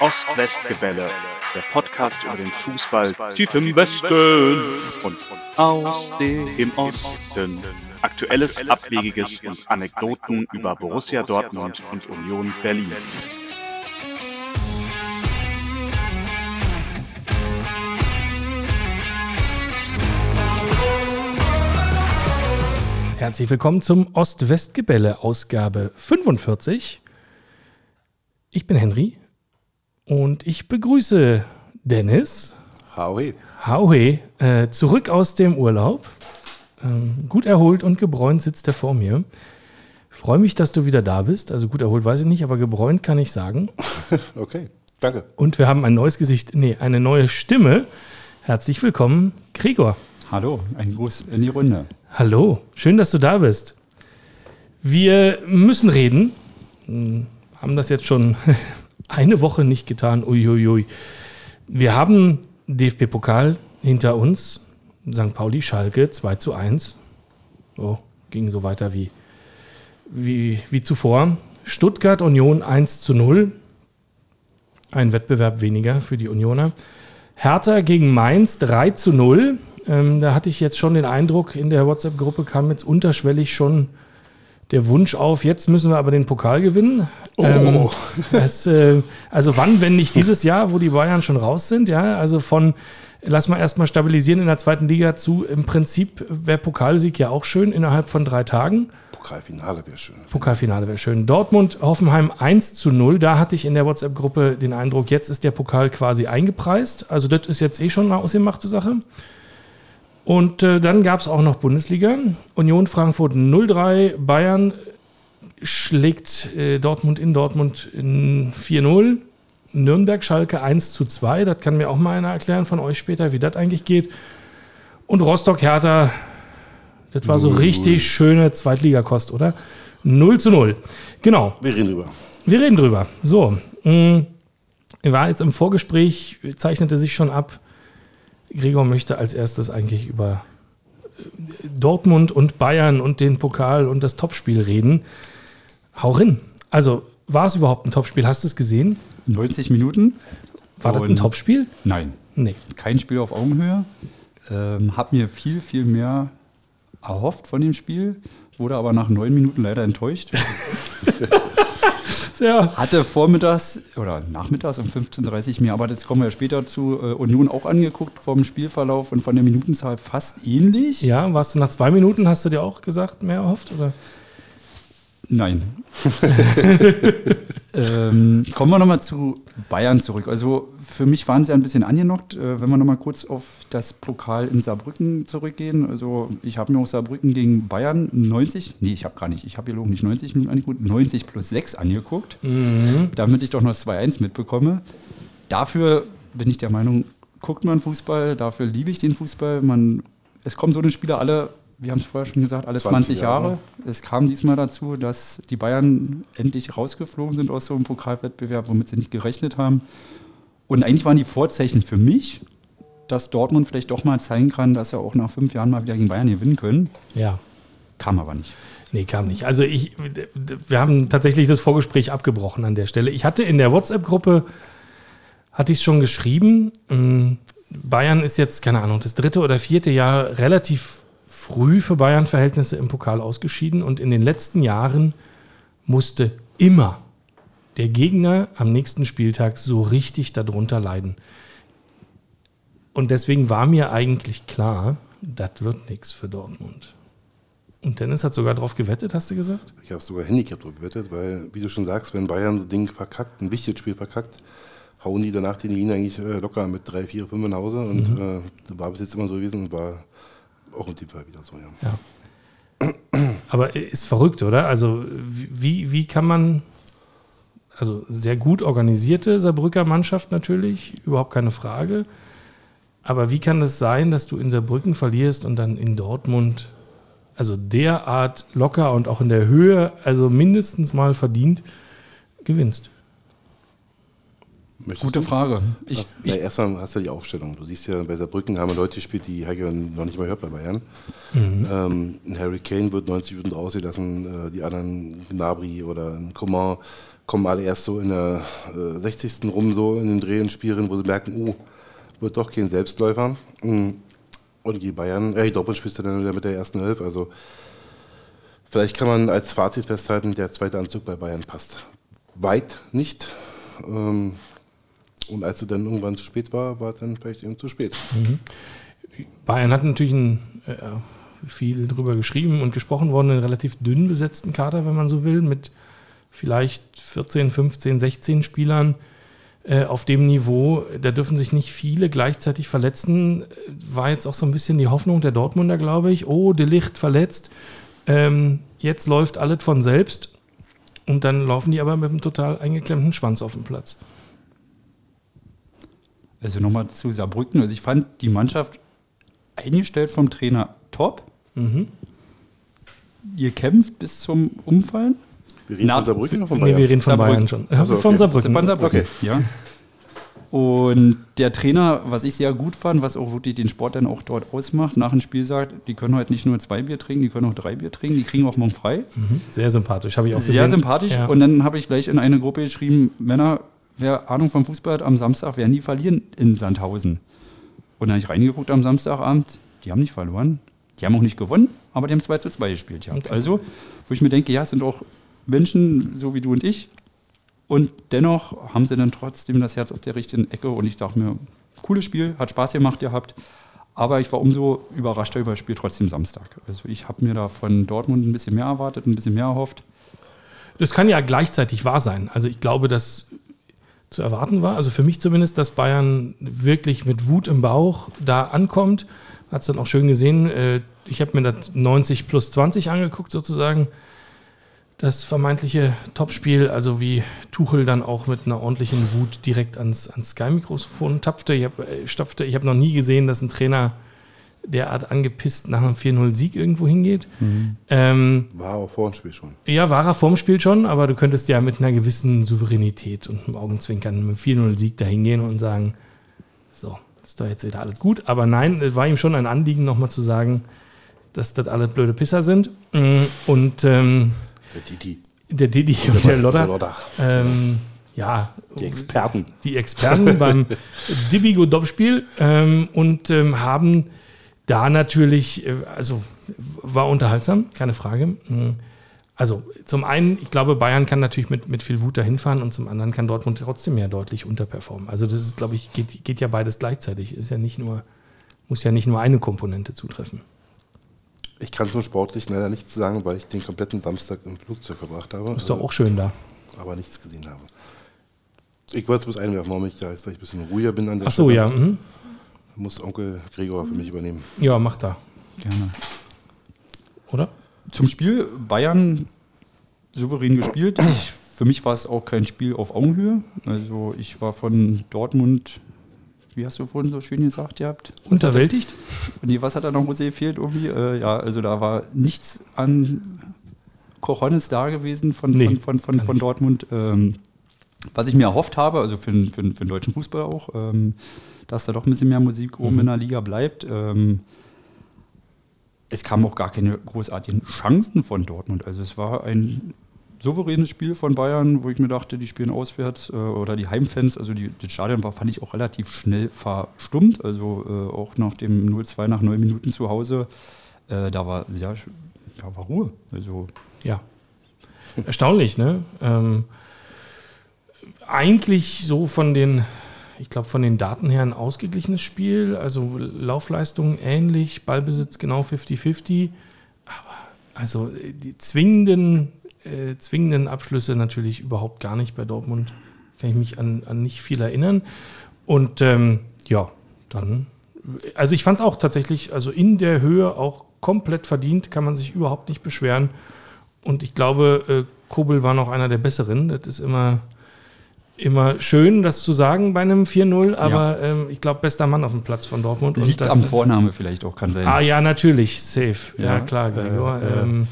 Ost-West-Gebälle, der Podcast über den Fußball tief im Westen und aus dem Osten. Aktuelles, Abwegiges und Anekdoten über Borussia Dortmund und Union Berlin. Herzlich willkommen zum Ost-West-Gebälle, Ausgabe 45. Ich bin Henry und ich begrüße Dennis. Howie. Howie, äh, zurück aus dem Urlaub. Ähm, gut erholt und gebräunt sitzt er vor mir. Freue mich, dass du wieder da bist. Also gut erholt weiß ich nicht, aber gebräunt kann ich sagen. okay, danke. Und wir haben ein neues Gesicht, nee, eine neue Stimme. Herzlich willkommen, Gregor. Hallo, ein Gruß in die Runde. Hallo, schön, dass du da bist. Wir müssen reden. Hm, haben das jetzt schon eine Woche nicht getan. Uiuiui. Wir haben DFB-Pokal hinter uns. St. Pauli, Schalke 2 zu 1. Oh, ging so weiter wie, wie, wie zuvor. Stuttgart Union 1 zu 0. Ein Wettbewerb weniger für die Unioner. Hertha gegen Mainz 3 zu 0. Ähm, da hatte ich jetzt schon den Eindruck, in der WhatsApp-Gruppe kam jetzt unterschwellig schon der Wunsch auf, jetzt müssen wir aber den Pokal gewinnen. Oh. Ähm, das, äh, also wann, wenn nicht dieses Jahr, wo die Bayern schon raus sind, ja, also von lass mal erstmal stabilisieren in der zweiten Liga zu, im Prinzip wäre Pokalsieg ja auch schön innerhalb von drei Tagen. Pokalfinale wäre schön. Pokalfinale wäre schön. Dortmund, Hoffenheim 1 zu 0. Da hatte ich in der WhatsApp-Gruppe den Eindruck, jetzt ist der Pokal quasi eingepreist. Also das ist jetzt eh schon eine ausgemachte Sache. Und äh, dann gab es auch noch Bundesliga. Union Frankfurt 0-3, Bayern schlägt äh, Dortmund in Dortmund 4-0. Nürnberg Schalke 1 zu 2. Das kann mir auch mal einer erklären von euch später, wie das eigentlich geht. Und Rostock Hertha, das war so richtig schöne Zweitligakost, oder? 0 zu 0. Genau. Wir reden drüber. Wir reden drüber. So. Mh, war jetzt im Vorgespräch, zeichnete sich schon ab, Gregor möchte als erstes eigentlich über äh, Dortmund und Bayern und den Pokal und das Topspiel reden. Hau rein. Also, war es überhaupt ein Topspiel? Hast du es gesehen? 90 Minuten. War das ein Topspiel? Nein. Nee. Kein Spiel auf Augenhöhe. Ähm, hab mir viel, viel mehr erhofft von dem Spiel, wurde aber nach neun Minuten leider enttäuscht. ja. Hatte vormittags oder nachmittags um 15.30 Uhr mir, aber das kommen wir ja später zu, äh, Union auch angeguckt vom Spielverlauf und von der Minutenzahl fast ähnlich. Ja, warst du nach zwei Minuten, hast du dir auch gesagt, mehr erhofft? Oder? Nein. ähm, kommen wir nochmal zu Bayern zurück. Also für mich waren sie ein bisschen angenockt. Äh, wenn wir nochmal kurz auf das Pokal in Saarbrücken zurückgehen. Also ich habe mir auch Saarbrücken gegen Bayern 90, nee, ich habe gar nicht, ich habe hier nicht 90 Minuten angeguckt, 90 plus 6 angeguckt, mhm. damit ich doch noch 2-1 mitbekomme. Dafür bin ich der Meinung, guckt man Fußball, dafür liebe ich den Fußball. Man, es kommen so eine Spieler alle wir haben es vorher schon gesagt, alle 20, 20 Jahre. Jahre. Es kam diesmal dazu, dass die Bayern endlich rausgeflogen sind aus so einem Pokalwettbewerb, womit sie nicht gerechnet haben. Und eigentlich waren die Vorzeichen für mich, dass Dortmund vielleicht doch mal zeigen kann, dass er auch nach fünf Jahren mal wieder gegen Bayern gewinnen können. Ja. Kam aber nicht. Nee, kam nicht. Also ich, wir haben tatsächlich das Vorgespräch abgebrochen an der Stelle. Ich hatte in der WhatsApp-Gruppe, hatte ich es schon geschrieben, ähm, Bayern ist jetzt, keine Ahnung, das dritte oder vierte Jahr relativ früh für Bayern-Verhältnisse im Pokal ausgeschieden und in den letzten Jahren musste immer der Gegner am nächsten Spieltag so richtig darunter leiden. Und deswegen war mir eigentlich klar, das wird nichts für Dortmund. Und Dennis hat sogar darauf gewettet, hast du gesagt? Ich habe sogar Handicap drauf gewettet, weil, wie du schon sagst, wenn Bayern so ein Ding verkackt, ein wichtiges Spiel verkackt, hauen die danach den Ihn eigentlich äh, locker mit 3, 4, 5 nach Hause. Und mhm. äh, das war bis jetzt immer so gewesen und war auch in dem Fall wieder so, ja. ja. Aber ist verrückt, oder? Also, wie, wie kann man, also sehr gut organisierte Saarbrücker Mannschaft natürlich, überhaupt keine Frage. Aber wie kann es sein, dass du in Saarbrücken verlierst und dann in Dortmund, also derart locker und auch in der Höhe, also mindestens mal verdient, gewinnst? Möchtest Gute du? Frage. Ich, ja, ich, erstmal hast du die Aufstellung. Du siehst ja, bei Saarbrücken haben wir Leute gespielt, die Heike noch nicht mal hört bei Bayern. Ähm, ein Harry Kane wird 90 Minuten rausgelassen, äh, die anderen Gnabry oder ein Coman kommen alle erst so in der äh, 60. rum, so in den Drehen, Spielen, wo sie merken, oh, wird doch kein Selbstläufer. Mm. Und die Bayern, äh, die Dortmund spielst du dann wieder mit der ersten Elf. Also vielleicht kann man als Fazit festhalten, der zweite Anzug bei Bayern passt. Weit nicht. Ähm, und als es dann irgendwann zu spät war, war es dann vielleicht eben zu spät. Bayern hat natürlich ein, äh, viel drüber geschrieben und gesprochen worden, einen relativ dünn besetzten Kader, wenn man so will, mit vielleicht 14, 15, 16 Spielern äh, auf dem Niveau. Da dürfen sich nicht viele gleichzeitig verletzen. War jetzt auch so ein bisschen die Hoffnung der Dortmunder, glaube ich. Oh, De Licht verletzt. Ähm, jetzt läuft alles von selbst. Und dann laufen die aber mit einem total eingeklemmten Schwanz auf den Platz. Also nochmal zu Saarbrücken. Also ich fand die Mannschaft eingestellt vom Trainer top. Ihr kämpft bis zum Umfallen. Wir reden Na, von Saarbrücken oder von Nee, Bayern? wir reden von Saarbrücken. Bayern schon. Also, von okay. Saarbrücken. Von Saarbrücken, Okay. ja. Und der Trainer, was ich sehr gut fand, was auch wirklich den Sport dann auch dort ausmacht, nach dem Spiel sagt, die können heute nicht nur zwei Bier trinken, die können auch drei Bier trinken, die kriegen auch morgen frei. Sehr sympathisch, habe ich auch Sehr gesehen. sympathisch. Ja. Und dann habe ich gleich in eine Gruppe geschrieben, Männer, wer Ahnung vom Fußball hat, am Samstag werden die verlieren in Sandhausen. Und dann habe ich reingeguckt am Samstagabend, die haben nicht verloren, die haben auch nicht gewonnen, aber die haben 2 zu 2 gespielt. Ja. Okay. Also, wo ich mir denke, ja, es sind auch Menschen, so wie du und ich. Und dennoch haben sie dann trotzdem das Herz auf der richtigen Ecke. Und ich dachte mir, cooles Spiel, hat Spaß gemacht gehabt. Aber ich war umso überraschter über das Spiel trotzdem Samstag. Also ich habe mir da von Dortmund ein bisschen mehr erwartet, ein bisschen mehr erhofft. Das kann ja gleichzeitig wahr sein. Also ich glaube, dass zu erwarten war, also für mich zumindest, dass Bayern wirklich mit Wut im Bauch da ankommt. Hat es dann auch schön gesehen. Äh, Ich habe mir das 90 plus 20 angeguckt sozusagen. Das vermeintliche Topspiel, also wie Tuchel dann auch mit einer ordentlichen Wut direkt ans, ans Sky-Mikrofon tapfte. Ich habe äh. Ich habe noch nie gesehen, dass ein Trainer derart angepisst nach einem 4-0-Sieg irgendwo hingeht. Ähm, War auch vor dem Spiel schon. ja, war er vorm Spiel schon, aber du könntest ja mit einer gewissen Souveränität und einem Augenzwinkern mit einem 4-0-Sieg dahin gehen und sagen, so, ist doch jetzt wieder alles gut. Aber nein, es war ihm schon ein Anliegen, nochmal zu sagen, dass das alle blöde Pisser sind. Mm, Und ähm, Der Didi. der Didi und der Lodder, Der Lodder. ähm, ja, Die Experten. die Experten beim Dibigo Dopspiel ähm, und ähm, haben da natürlich, äh, also war unterhaltsam, keine Frage. Mm. Also zum einen, ich glaube, Bayern kann natürlich mit, mit viel Wut dahin fahren und zum anderen kann Dortmund trotzdem ja deutlich unterperformen. Also das ist, glaube ich, geht, geht ja beides gleichzeitig. Ist ja nicht nur, muss ja nicht nur eine Komponente zutreffen. Ich kann zum Sportlichen leider nichts sagen, weil ich den kompletten Samstag im Flugzeug verbracht habe. Ist doch auch schön da. Aber nichts gesehen habe. Ich wollte es bloß einwerfen, warum ich da jetzt, weil ich ein bisschen ruhiger bin an der Ach so, Stelle. ja. Mhm. Muss Onkel Gregor für mich übernehmen. Ja, mach da. Gerne. Oder? Zum Spiel Bayern souverän gespielt. Ich, für mich war es auch kein Spiel auf Augenhöhe. Also ich war von Dortmund, wie hast du vorhin so schön gesagt, ihr habt? Unterwältigt? Nee, was hat da noch Jose gefehlt irgendwie? Äh, ja, also da war nichts an Cojones da gewesen von, Nee, von, von, von, von. Dortmund. Ähm, was ich mir erhofft habe, also für, den- für, den- für den deutschen Fußball auch, ähm, dass da doch ein bisschen mehr Musik oben in der Liga bleibt. Ähm, es kamen auch gar keine großartigen Chancen von Dortmund. Also es war ein souveränes Spiel von Bayern, wo ich mir dachte, die spielen auswärts äh, oder die Heimfans, also die, das Stadion war, fand ich auch relativ schnell verstummt. Also äh, auch nach dem 0-2 nach neun Minuten zu Hause, äh, da war sehr da war Ruhe. Also Ja. Erstaunlich, ne? Ähm, eigentlich so von den, ich glaube, von den Daten her ein ausgeglichenes Spiel. Also Laufleistung ähnlich, Ballbesitz genau 50-50. Aber also äh, die zwingenden, äh, zwingenden Abschlüsse natürlich überhaupt gar nicht bei Dortmund. Kann ich mich an, an nicht viel erinnern. Und ähm, ja, dann. Also ich fand es auch tatsächlich, also in der Höhe auch komplett verdient, kann man sich überhaupt nicht beschweren. Und ich glaube, äh, Kobel war noch einer der Besseren. Das ist immer, immer schön, das zu sagen bei einem 4-0, aber ähm, ich glaube, bester Mann auf dem Platz von Dortmund. Und liegt am Vorname vielleicht auch, kann sein. Ah ja, natürlich, safe. Ja, Ja, klar, Gregor. äh, äh. ähm,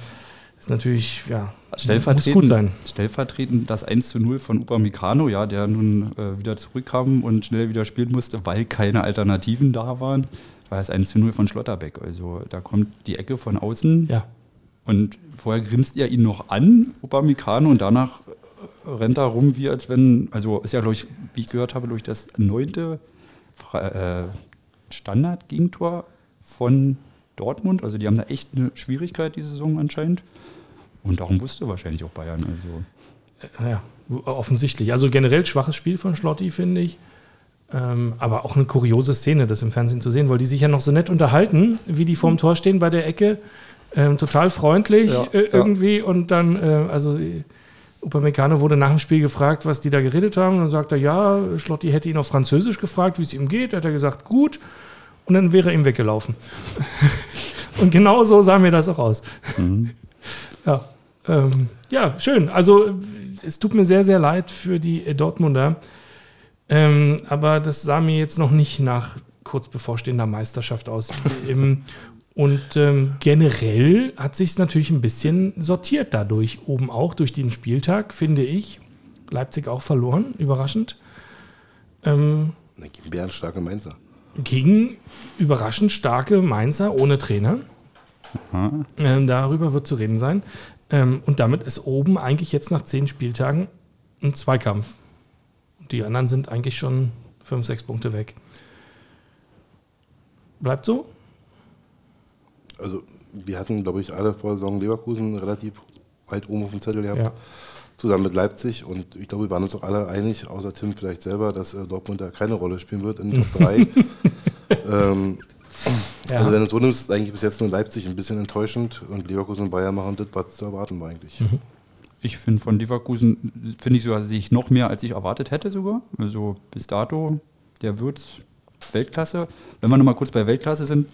ist natürlich, ja, Stellvertretend, muss gut sein. stellvertretend das 1 zu 0 von Upamecano, ja, der nun äh, wieder zurückkam und schnell wieder spielen musste, weil keine Alternativen da waren, war das 1 zu 0 von Schlotterbeck. Also da kommt die Ecke von außen Ja, und vorher grinst er ihn noch an, Upamecano, und danach äh, rennt er rum, wie als wenn, also ist ja, glaube ich, wie ich gehört habe, durch das neunte äh, Standard-Gegentor von Dortmund. Also die haben da echt eine Schwierigkeit, diese Saison anscheinend. Und darum wusste wahrscheinlich auch Bayern. Also ja, offensichtlich. Also generell schwaches Spiel von Schlotti, finde ich. Ähm, aber auch eine kuriose Szene, das im Fernsehen zu sehen, weil die sich ja noch so nett unterhalten, wie die vorm Tor stehen bei der Ecke. Ähm, total freundlich Ja, äh, ja. irgendwie. Und dann, äh, also äh, Upamecano wurde nach dem Spiel gefragt, was die da geredet haben. Und dann sagt er, ja, Schlotti hätte ihn auf Französisch gefragt, wie es ihm geht. Hat er gesagt, gut. Und dann wäre er ihm weggelaufen. und genau so sah mir das auch aus. Ja, ähm, ja, schön. Also es tut mir sehr, sehr leid für die Dortmunder. Ähm, aber das sah mir jetzt noch nicht nach kurz bevorstehender Meisterschaft aus. ähm, und ähm, generell hat sich es natürlich ein bisschen sortiert dadurch. Oben auch durch den Spieltag, finde ich. Leipzig auch verloren, überraschend. Ähm, gegen bärenstarke Mainzer. gegen überraschend starke Mainzer ohne Trainer. Ähm, darüber wird zu reden sein. Ähm, und damit ist oben eigentlich jetzt nach zehn Spieltagen ein Zweikampf. Die anderen sind eigentlich schon fünf, sechs Punkte weg. Bleibt so? Also wir hatten, glaube ich, alle vor der Saison Leverkusen relativ weit oben auf dem Zettel gehabt. Ja. Zusammen mit Leipzig. Und ich glaube, wir waren uns auch alle einig, außer Tim vielleicht selber, dass äh, Dortmund da keine Rolle spielen wird in den Top 3. ähm, Ja. Also wenn du es so nimmst, ist eigentlich bis jetzt nur Leipzig ein bisschen enttäuschend und Leverkusen und Bayern machen das, was zu erwarten war eigentlich. ich finde von Leverkusen, finde ich sogar, sehe ich noch mehr, als ich erwartet hätte sogar. Also bis dato, der Würz, Weltklasse. Wenn wir nochmal kurz bei Weltklasse sind,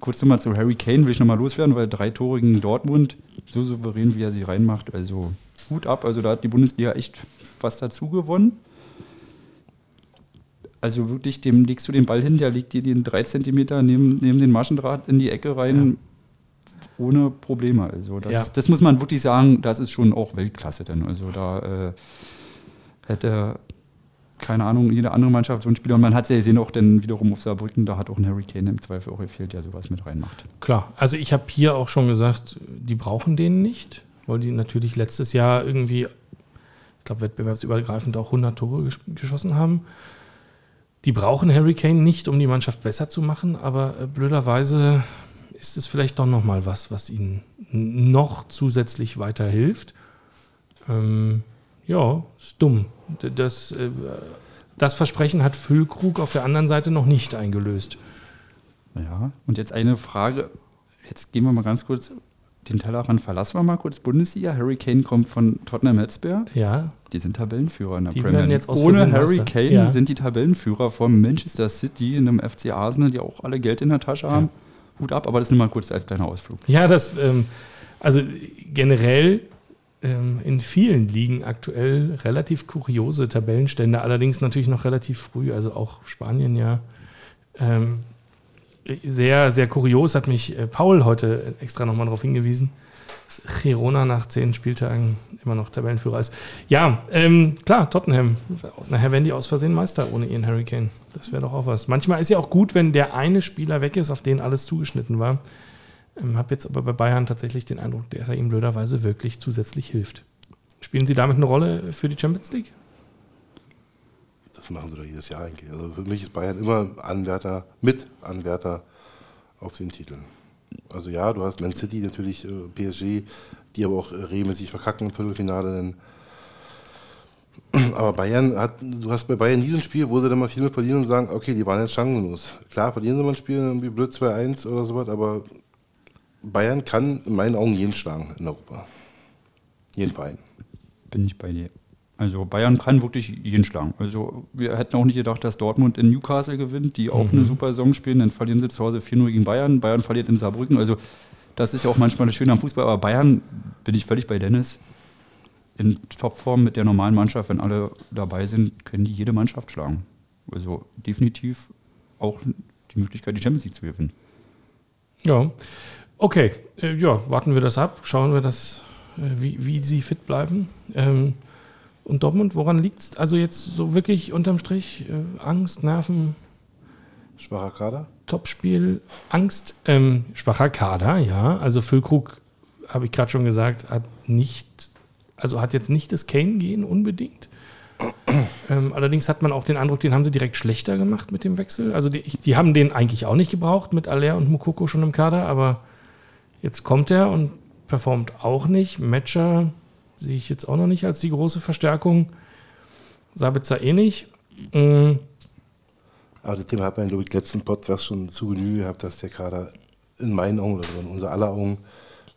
kurz nochmal zu Harry Kane will ich nochmal loswerden, weil drei Tore gegen Dortmund, so souverän, wie er sie reinmacht, also Hut ab. Also da hat die Bundesliga echt was dazu gewonnen. Also wirklich, dem legst du den Ball hin, der legt dir den drei Zentimeter neben, neben den Maschendraht in die Ecke rein, ohne Probleme. Also das, Ja. das muss man wirklich sagen, das ist schon auch Weltklasse denn. Also da äh, hätte, keine Ahnung, jede andere Mannschaft so ein Spieler, und man hat es ja gesehen, auch dann wiederum auf Saarbrücken, da hat auch ein Harry Kane im Zweifel auch gefehlt, der sowas mit reinmacht. Klar, also ich habe hier auch schon gesagt, die brauchen den nicht, weil die natürlich letztes Jahr irgendwie, ich glaube, wettbewerbsübergreifend auch 100 Tore gesch geschossen haben. Die brauchen Harry Kane nicht, um die Mannschaft besser zu machen, aber äh, blöderweise ist es vielleicht doch noch mal was, was ihnen noch zusätzlich weiterhilft. Ähm, ja, ist dumm. Das, äh, das Versprechen hat Füllkrug auf der anderen Seite noch nicht eingelöst. Ja, und jetzt eine Frage, jetzt gehen wir mal ganz kurz den Tellerrand verlassen wir mal kurz Bundesliga. Harry Kane kommt von Tottenham Hotspur. Ja, Die sind Tabellenführer in der Die Premier League. jetzt Ohne Harry. Kane Ja. sind die Tabellenführer von Manchester City in einem FC Arsenal, die auch alle Geld in der Tasche haben. Hut ab, aber das nur mal kurz als kleiner Ausflug. Ja, das, ähm, also generell in vielen Ligen aktuell relativ kuriose Tabellenstände, allerdings natürlich noch relativ früh, also auch Spanien ja. Ähm, sehr, sehr kurios hat mich äh, Paul heute extra nochmal darauf hingewiesen, dass Girona nach zehn Spieltagen immer noch Tabellenführer ist. Ja, ähm, klar, Tottenham. Nachher werden die aus Versehen Meister ohne ihren Harry Kane. Das wäre doch auch was. Manchmal ist ja auch gut, wenn der eine Spieler weg ist, auf den alles zugeschnitten war. Ähm, habe jetzt aber bei Bayern tatsächlich den Eindruck, dass er ihm blöderweise wirklich zusätzlich hilft. Spielen Sie damit eine Rolle für die Champions League? Das machen sie doch jedes Jahr eigentlich. Also für mich ist Bayern immer Anwärter, mit Anwärter auf den Titel. Also ja, du hast Man City natürlich, äh, PSG, die aber auch äh, regelmäßig verkacken im Viertelfinale. Aber Bayern hat, du hast bei Bayern nie ein Spiel, wo sie dann mal viel verlieren und sagen, okay, die waren jetzt chancenlos. Klar, verlieren sie mal ein Spiel, irgendwie blöd 2-1 oder sowas, aber Bayern kann in meinen Augen jeden schlagen in Europa. Jeden Verein. Bin ich bei dir. Also Bayern kann wirklich jeden schlagen. Also wir hätten auch nicht gedacht, dass Dortmund in Newcastle gewinnt, die auch eine super Saison spielen. Dann verlieren sie zu Hause 4-0 gegen Bayern. Bayern verliert in Saarbrücken. Also das ist ja auch manchmal das Schöne am Fußball. Aber Bayern bin ich völlig bei Dennis. In Topform mit der normalen Mannschaft, wenn alle dabei sind, können die jede Mannschaft schlagen. Also definitiv auch die Möglichkeit, die Champions League zu gewinnen. Ja. Okay, äh, ja, warten wir das ab, schauen wir das, äh, wie, wie sie fit bleiben. Ähm, und Dortmund, woran liegt es? Also jetzt so wirklich unterm Strich äh, Angst, Nerven, Schwacher Kader? Topspiel, Angst, ähm, schwacher Kader, ja. Also Füllkrug, habe ich gerade schon gesagt, hat nicht, also hat jetzt nicht das Kane-Gehen unbedingt. Ähm, allerdings hat man auch den Eindruck, den haben sie direkt schlechter gemacht mit dem Wechsel. Also die, die haben den eigentlich auch nicht gebraucht mit Aller und Mukoko schon im Kader, aber jetzt kommt er und performt auch nicht. Matcher sehe ich jetzt auch noch nicht als die große Verstärkung. Sabitzer eh nicht. Mm, Aber das Thema hat man, glaube ich, letzten Podcast schon zu Genüge gehabt, dass der Kader in meinen Augen oder in unser aller Augen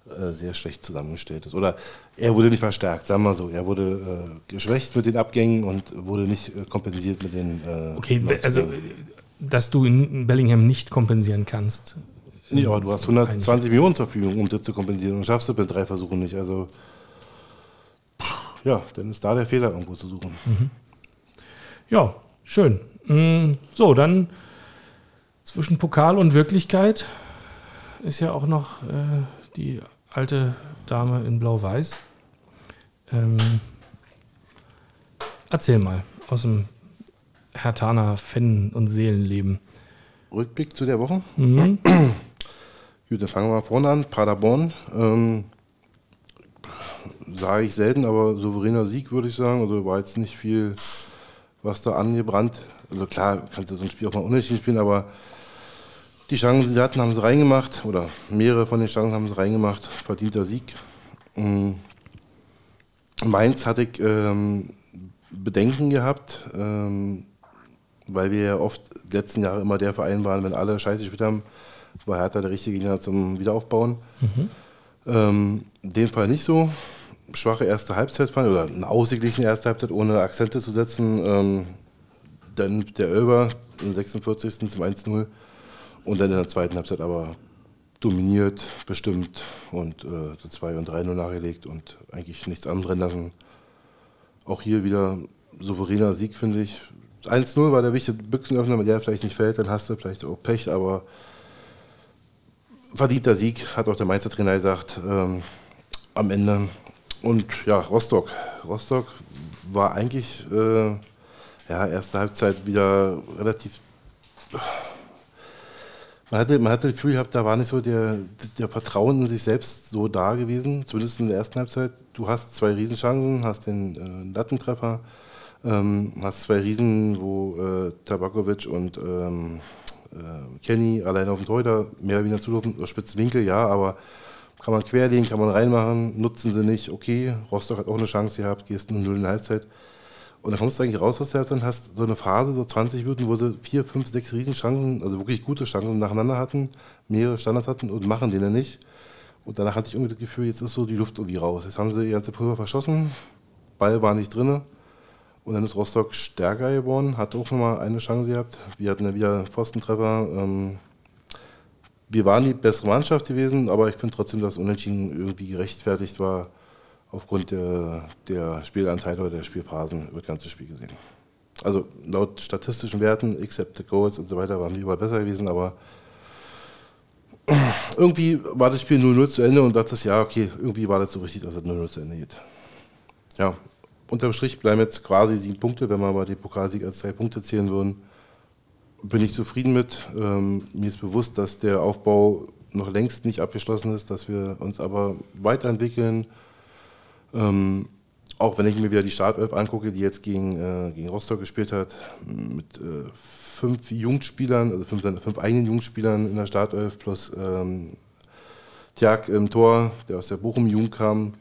äh, sehr schlecht zusammengestellt ist. Oder er wurde nicht verstärkt, sagen wir mal so. Er wurde äh, geschwächt mit den Abgängen und wurde nicht äh, kompensiert mit den. Äh, Okay, also dass du in Bellingham nicht kompensieren kannst. Nee, aber du hast 120 Millionen zur Verfügung, um das zu kompensieren und schaffst das mit drei Versuchen nicht. Also, ja, dann ist da der Fehler irgendwo zu suchen. Ja, schön. Mm, So, dann zwischen Pokal und Wirklichkeit ist ja auch noch äh, die alte Dame in Blau-Weiß. Ähm, erzähl mal aus dem Hertaner Fan- und Seelenleben. Rückblick zu der Woche. Mhm. Gut, dann fangen wir mal vorne an. Paderborn. Ähm, sage ich selten, aber souveräner Sieg, würde ich sagen. Also war jetzt nicht viel, was da angebrannt. Also klar, kannst du so ein Spiel auch mal unentschieden spielen, aber die Chancen, die sie hatten, haben sie reingemacht. Oder mehrere von den Chancen haben sie reingemacht. Verdienter Sieg. Ähm, Mainz hatte ich ähm, Bedenken gehabt, ähm, weil wir ja oft letzten Jahre immer der Verein waren, wenn alle Scheiße gespielt haben, war Hertha der richtige Gegner zum Wiederaufbauen. Ähm, in dem Fall nicht so. Schwache erste Halbzeit fand, oder eine ausgeglichene erste Halbzeit, ohne Akzente zu setzen. Ähm, dann der Ölber im 46. zum 1-0 und dann in der zweiten Halbzeit aber dominiert, bestimmt und äh, 2 und 3-0 nachgelegt und eigentlich nichts andrehen lassen. Auch hier wieder souveräner Sieg, finde ich. 1-0 war der wichtige Büchsenöffner, wenn der vielleicht nicht fällt, dann hast du vielleicht auch Pech, aber verdienter Sieg, hat auch der Mainzer Trainer gesagt, ähm, am Ende. Und ja, Rostock. Rostock war eigentlich, äh, ja, erste Halbzeit wieder relativ. Man hatte, man hatte das Gefühl gehabt, da war nicht so der, der Vertrauen in sich selbst so da gewesen, zumindest in der ersten Halbzeit. Du hast zwei Riesenchancen, hast den äh, Lattentreffer, ähm, hast zwei Riesen, wo äh, Tabakovic und ähm, äh, Kenny alleine auf dem Torhüter mehr oder weniger zulaufen, spitzen Winkel, ja, aber kann man querlegen, kann man reinmachen, nutzen sie nicht, okay. Rostock hat auch eine Chance gehabt, gehst nur 0 in Halbzeit. Und dann kommst du eigentlich raus aus der Halbzeit und hast so eine Phase, so 20 Minuten, wo sie vier, fünf, sechs Riesenchancen, also wirklich gute Chancen nacheinander hatten, mehrere Standards hatten und machen den dann nicht. Und danach hatte ich irgendwie das Gefühl, jetzt ist so die Luft irgendwie raus. Jetzt haben sie ihr ganze Pulver verschossen, Ball war nicht drin. Und dann ist Rostock stärker geworden, hat auch nochmal eine Chance gehabt. Wir hatten ja wieder Pfostentreffer. Ähm, wir waren die bessere Mannschaft gewesen, aber ich finde trotzdem, dass Unentschieden irgendwie gerechtfertigt war aufgrund der, der Spielanteile oder der Spielphasen über das ganze Spiel gesehen. Also laut statistischen Werten, Accepted Goals und so weiter, waren wir überall besser gewesen, aber irgendwie war das Spiel 0-0 zu Ende und dachte ja, okay, irgendwie war das so richtig, dass es 0-0 zu Ende geht. Ja, unterm Strich bleiben jetzt quasi sieben Punkte, wenn wir mal den Pokalsieg als drei Punkte zählen würden. Bin ich zufrieden mit. Ähm, mir ist bewusst, dass der Aufbau noch längst nicht abgeschlossen ist, dass wir uns aber weiterentwickeln. Ähm, auch wenn ich mir wieder die Startelf angucke, die jetzt gegen, äh, gegen Rostock gespielt hat, mit äh, fünf Jungspielern, also fünf, fünf eigenen Jungspielern in der Startelf plus ähm, Tjag im Tor, der aus der Bochum-Jugend kam.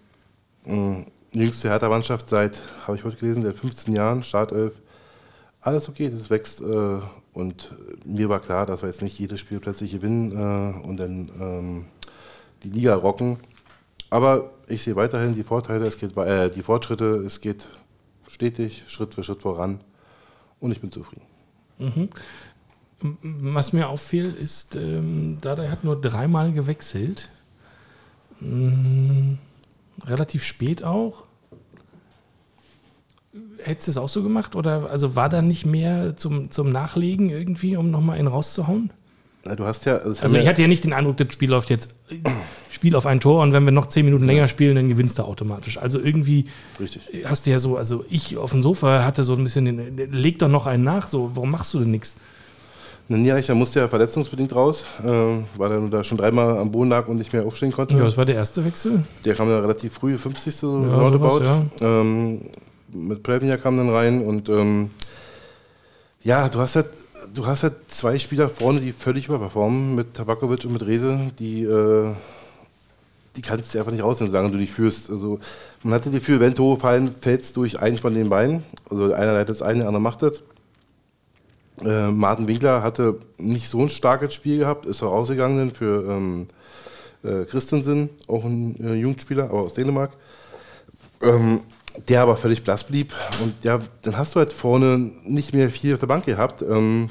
Ähm, jüngste Hertha-Mannschaft seit, habe ich heute gelesen, seit 15 Jahren, Startelf. Alles okay, das wächst. Äh, und mir war klar, dass wir jetzt nicht jedes Spiel plötzlich gewinnen äh, und dann ähm, die Liga rocken. Aber ich sehe weiterhin die Vorteile, es geht, äh, die Fortschritte, es geht stetig, Schritt für Schritt voran. Und ich bin zufrieden. Was mir auffiel, ist, ähm, Dada hat nur dreimal gewechselt. Mm, relativ spät auch. Hättest du es auch so gemacht? Oder also war da nicht mehr zum, zum Nachlegen irgendwie, um nochmal einen rauszuhauen? Na, du hast ja. Also haben ich ja, hatte ja nicht den Eindruck, das Spiel läuft jetzt Spiel auf ein Tor und wenn wir noch zehn Minuten länger spielen, dann gewinnst du automatisch. Also irgendwie Richtig. hast du ja so, also ich auf dem Sofa hatte so ein bisschen den, leg doch noch einen nach, so, warum machst du denn nichts? Na, Niederlechner musste ja verletzungsbedingt raus, ähm, weil er da schon dreimal am Boden lag und nicht mehr aufstehen konnte. Ja, das war der erste Wechsel. Der kam ja relativ früh, 50. So Ja, roundabout. sowas, Ähm, mit Plevnia kam dann rein und ähm, ja, du hast halt, du hast halt zwei Spieler vorne, die völlig überperformen, mit Tabakovic und mit Rese, die, äh, die kannst du einfach nicht rausnehmen, solange du nicht führst. Also man hatte die Gefühl, wenn Tore fallen, fällt es durch einen von den beiden. Also einer leitet das eine, der andere macht das. Äh, Martin Winkler hatte nicht so ein starkes Spiel gehabt, ist rausgegangen dann für ähm, äh, Christensen, auch ein äh, Jugendspieler, aber aus Dänemark. Ähm, der aber völlig blass blieb. Und ja, dann hast du halt vorne nicht mehr viel auf der Bank gehabt. Ähm,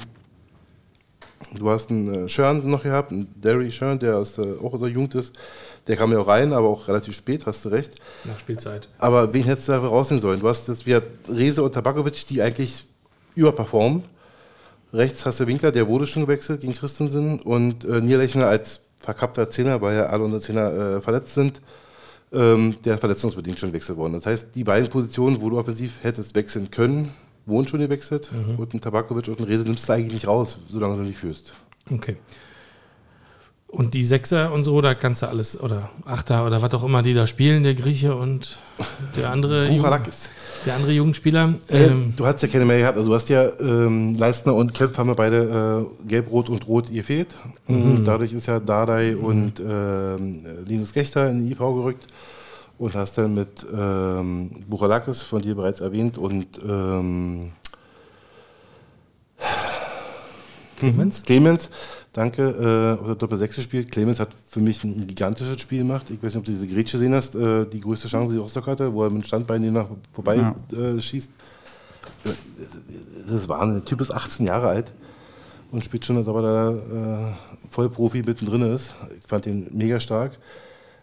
du hast einen äh, Schörn noch gehabt, einen Derry Schörn, der aus der, auch aus der Jugend ist. Der kam ja auch rein, aber auch relativ spät, hast du recht. Nach Spielzeit. Aber wen hättest du dafür rausnehmen sollen? Du hast jetzt wieder Rese und Tabakovic, die eigentlich überperformen. Rechts hast du Winkler, der wurde schon gewechselt gegen Christensen. Und äh, Niederlechner als verkappter Zehner, weil ja alle unsere Zehner äh, verletzt sind, ähm, der verletzungsbedingt schon gewechselt worden. Das heißt, die beiden Positionen, wo du offensiv hättest wechseln können, wurden schon gewechselt. Und ein Tabakovic und ein Rese nimmst du eigentlich nicht raus, solange du nicht führst. Okay. Und die Sechser und so, da kannst du alles, oder Achter oder was auch immer, die da spielen, der Grieche und der andere, Buchalakis. der andere Jugendspieler. Äh, Ähm, du hast ja keine mehr gehabt. Also du hast ja ähm, Leistner und Kempf haben ja beide äh, gelb, rot und rot gefehlt. Und dadurch ist ja Dardai und ähm, Linus Gechter in die IV gerückt. Und hast dann mit ähm, Buchalakis, von dir bereits erwähnt, und ähm, Clemens? Clemens, danke, äh, auf der Doppel 6 gespielt. Clemens hat für mich ein gigantisches Spiel gemacht. Ich weiß nicht, ob du diese Grätsche gesehen hast, äh, die größte Chance, die Rostock hatte, wo er mit Standbein hier nach vorbei Ja. äh, schießt. Das ist Wahnsinn. Der Typ ist 18 Jahre alt und spielt schon, als ob er da äh, Vollprofi mittendrin ist. Ich fand den mega stark.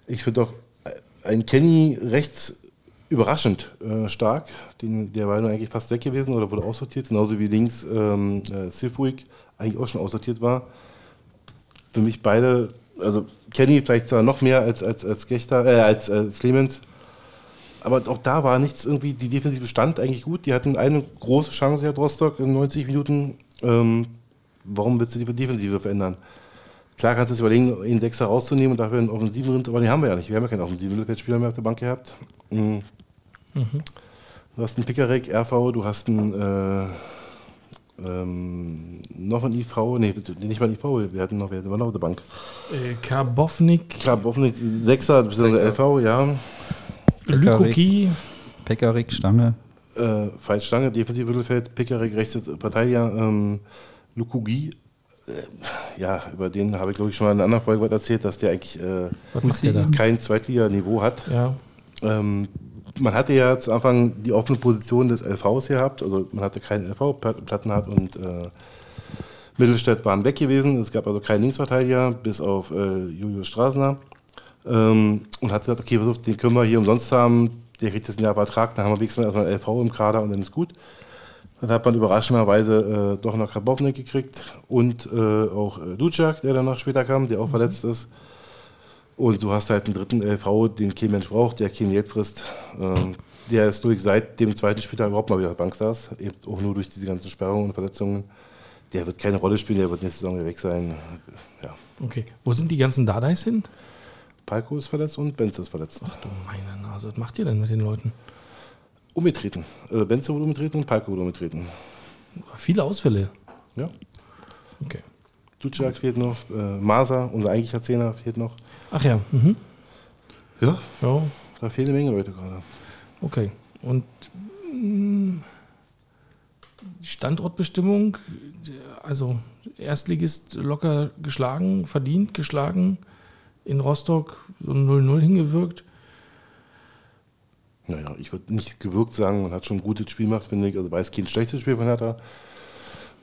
Ich finde auch äh, ein Kenny rechts überraschend äh, stark. Den, der war nun eigentlich fast weg gewesen oder wurde aussortiert, genauso wie links ähm, äh, Silfwig eigentlich auch schon aussortiert war. Für mich beide, also Kenny vielleicht zwar noch mehr als, als, als Gechter, äh, als, als Clemens, aber auch da war nichts irgendwie, die Defensive stand eigentlich gut. Die hatten eine große Chance, Herr Rostock, in 90 Minuten. Ähm, warum willst du die Defensive verändern? Klar kannst du es überlegen, einen Sechser rauszunehmen und dafür einen offensiven Rind, aber den haben wir ja nicht. Wir haben ja keinen offensiven Mittelfeldspieler mehr auf der Bank gehabt. Mhm. Du hast einen Pickerick, RV, du hast einen, äh, ähm, noch einen IV, nee, nicht mal einen IV, wir hatten noch, wir hatten noch auf der Bank. äh, Karbovnik, hoffentlich Sechser, beziehungsweise LV, ja. Lykuki, Pekarik, Stange. äh, falsch Stange, defensiv Mittelfeld, Pickerick, rechts Verteidiger, ähm, Lukugi. Äh, ja, über den habe ich glaube ich schon mal in einer anderen Folge was erzählt, dass der eigentlich äh, kein Zweitliga-Niveau hat. Ja, Ähm, man hatte ja zu Anfang die offene Position des LVs gehabt, also man hatte keinen LV, Plat- Plattenhardt und äh, Mittelstädt waren weg gewesen, es gab also keinen Linksverteidiger, bis auf äh, Julius Straßner. Ähm, und hat gesagt, okay, auf, den können wir hier umsonst haben, der kriegt jetzt einen Jahr Vertrag, dann haben wir wenigstens erstmal einen LV im Kader und dann ist gut. Dann hat man überraschenderweise äh, doch noch Karbovnik gekriegt und äh, auch äh, Ducak, der danach später kam, der auch verletzt ist. Und du hast halt einen dritten LV, den kein Mensch braucht, der kein Geld frisst. Ähm, der ist durch seit dem zweiten Spieltag überhaupt mal wieder auf der Bank saß, eben auch nur durch diese ganzen Sperrungen und Verletzungen. Der wird keine Rolle spielen, der wird nächste Saison wieder weg sein. Ja. okay. Wo sind die ganzen Dadais hin? Palko ist verletzt und Benz ist verletzt. Du meine Nase, was macht ihr denn mit den Leuten? Umgetreten. Also Benz wurde umgetreten und Palko wurde umgetreten. Viele Ausfälle. Ja. Okay. Ducak fehlt noch, äh, Masa, unser eigentlicher Zehner, fehlt noch. Ach ja, mhm. Ja, ja, da fehlen eine Menge Leute gerade. okay. Und mh, die Standortbestimmung, also Erstligist locker geschlagen, verdient geschlagen, in Rostock so ein 0-0 hingewirkt. Naja, ich würde nicht gewirkt sagen, man hat schon ein gutes Spiel gemacht, finde ich. Also es kein schlechtes Spiel von Hertha.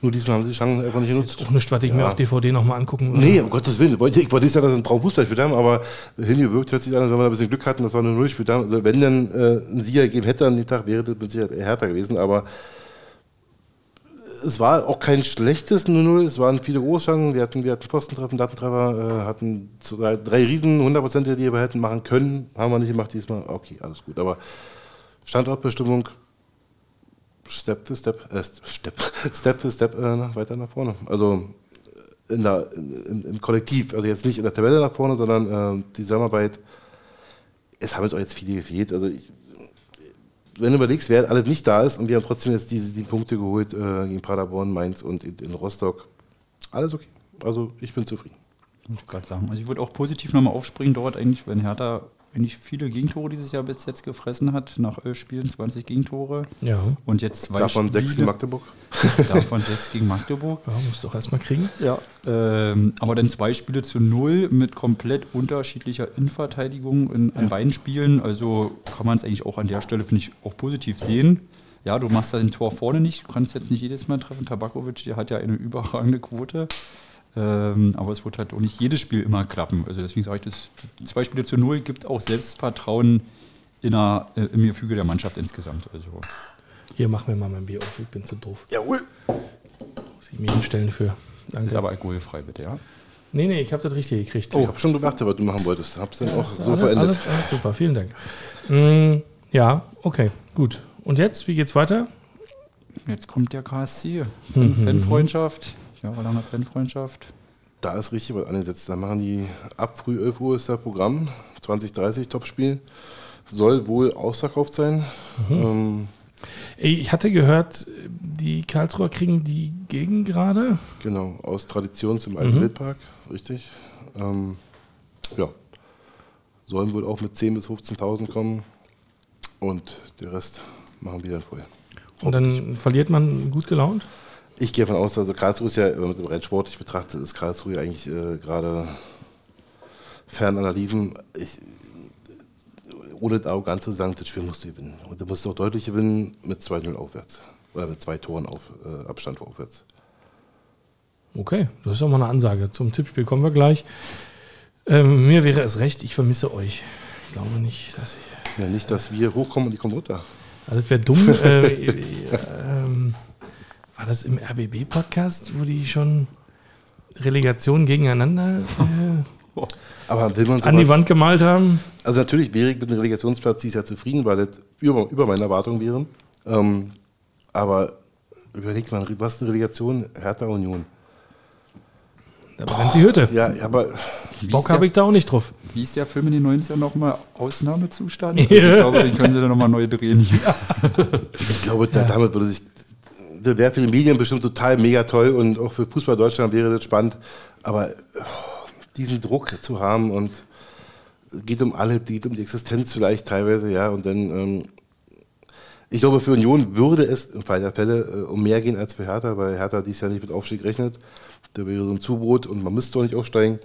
Nur diesmal haben sie die Chancen einfach nicht Das ist genutzt. jetzt auch nichts, was ich mir Ja. auf DVD nochmal angucken würde. Nee, um Gottes Willen. Ich wollte nicht sagen, dass ein Traumfußballspiel haben, aber hingewirkt hört sich an, als wenn wir ein bisschen Glück hatten, dass wir eine Null gespielt haben. Also wenn dann äh, ein Sieger gegeben hätte an dem Tag, wäre das mit Sicherheit härter gewesen, aber es war auch kein schlechtes 0-0, es waren viele Großchancen, wir hatten, wir hatten Pfostentreffen, Lattentreffer, äh, hatten zwei, drei Riesen, 100% die wir hätten machen können, haben wir nicht gemacht diesmal, okay, alles gut, aber Standortbestimmung, Step für Step, äh, Step, Step für Step äh, weiter nach vorne. Also in der, in, im Kollektiv, also jetzt nicht in der Tabelle nach vorne, sondern äh, die Zusammenarbeit. Es haben jetzt auch jetzt viele gefehlt. Also ich, wenn du überlegst, wer alles nicht da ist und wir haben trotzdem jetzt diese die Punkte geholt äh, gegen Paderborn, Mainz und in, in, Rostock. Alles okay. Also ich bin zufrieden. Ich. Also ich würde auch positiv nochmal aufspringen dort eigentlich, wenn Hertha eigentlich viele Gegentore dieses Jahr bis jetzt gefressen hat, nach elf Spielen 20 Gegentore. Ja. Und jetzt zwei Davon Spiele, sechs gegen Magdeburg. Davon sechs gegen Magdeburg. Ja, muss doch erstmal kriegen. Ja. Ähm, aber dann zwei Spiele zu null mit komplett unterschiedlicher Innenverteidigung in, an ja. beiden Spielen. Also kann man es eigentlich auch an der Stelle, finde ich, auch positiv sehen. Ja, du machst da ein Tor vorne nicht, du kannst jetzt nicht jedes Mal treffen. Tabakovic, der hat ja eine überragende Quote. Ähm, aber es wird halt auch nicht jedes Spiel immer klappen. Also deswegen sage ich, das zwei Spiele zu null gibt auch Selbstvertrauen in der, äh, im Gefüge der Mannschaft insgesamt. Also. Hier, mach mir mal mein Bier auf, ich bin zu doof. Jawohl. Muss ich mir hinstellen für. Danke. Ist aber alkoholfrei, bitte, ja? Nee, nee, ich habe das richtig gekriegt. Oh. Ich habe schon gedacht, was du machen wolltest. Hab's dann auch so alles, verendet. Alles, alles super, vielen Dank. Mm, ja, okay, gut. Und jetzt, wie geht's weiter? Jetzt kommt der KSC. Mhm. Fanfreundschaft jahrelange Fanfreundschaft. Da ist richtig was angesetzt. Da machen die ab früh 11 Uhr ist das Programm, 2030 Topspiel. Soll wohl ausverkauft sein. Mhm. Ähm, ich hatte gehört, die Karlsruher kriegen die Gegen gerade. Genau, aus Tradition zum alten mhm. Wildpark, richtig. Ähm, ja, sollen wohl auch mit 10.000 bis 15.000 kommen und der Rest machen wir dann voll. Und dann verliert man gut gelaunt? Ich gehe davon aus, also Karlsruhe ist ja, wenn man es rein sportlich betrachtet, ist Karlsruhe eigentlich äh, gerade fern an der Liefen. Ich, ohne arrogant zu sagen, das Spiel musst du gewinnen. Und du musst auch deutlich gewinnen mit 2-0 aufwärts. Oder mit zwei Toren auf, äh, Abstand aufwärts. Okay, das ist auch mal eine Ansage. Zum Tippspiel kommen wir gleich. Ähm, mir wäre es recht, ich vermisse euch. Ich glaube nicht, dass ich. Ja, nicht, dass wir hochkommen und die kommen runter. Also das wäre dumm. äh, äh, war das im RBB-Podcast, wo die schon Relegation gegeneinander äh, Aber will man an die Wand gemalt haben? Also natürlich wäre ich mit dem Relegationsplatz dieses Jahr zufrieden, weil das über, über meine Erwartung wäre. Ähm, aber überlegt man, was ist eine Relegation? Hertha Union. Da brennt die Hütte. Ja, aber Bock habe ich da auch nicht drauf. Wie ist der Film in den 90ern nochmal Ausnahmezustand? Also ich glaube, den können sie dann nochmal neu drehen. ich glaube, ja. damit würde sich das wäre für die Medien bestimmt total mega toll und auch für Fußball Deutschland wäre das spannend. Aber oh, diesen Druck zu haben und es geht um alle, geht um die Existenz vielleicht teilweise, ja, und dann, ähm, ich glaube, für Union würde es im Fall der Fälle äh, um mehr gehen als für Hertha, weil Hertha dies Jahr nicht mit Aufstieg rechnet. Da wäre so ein Zubrot und man müsste auch nicht aufsteigen.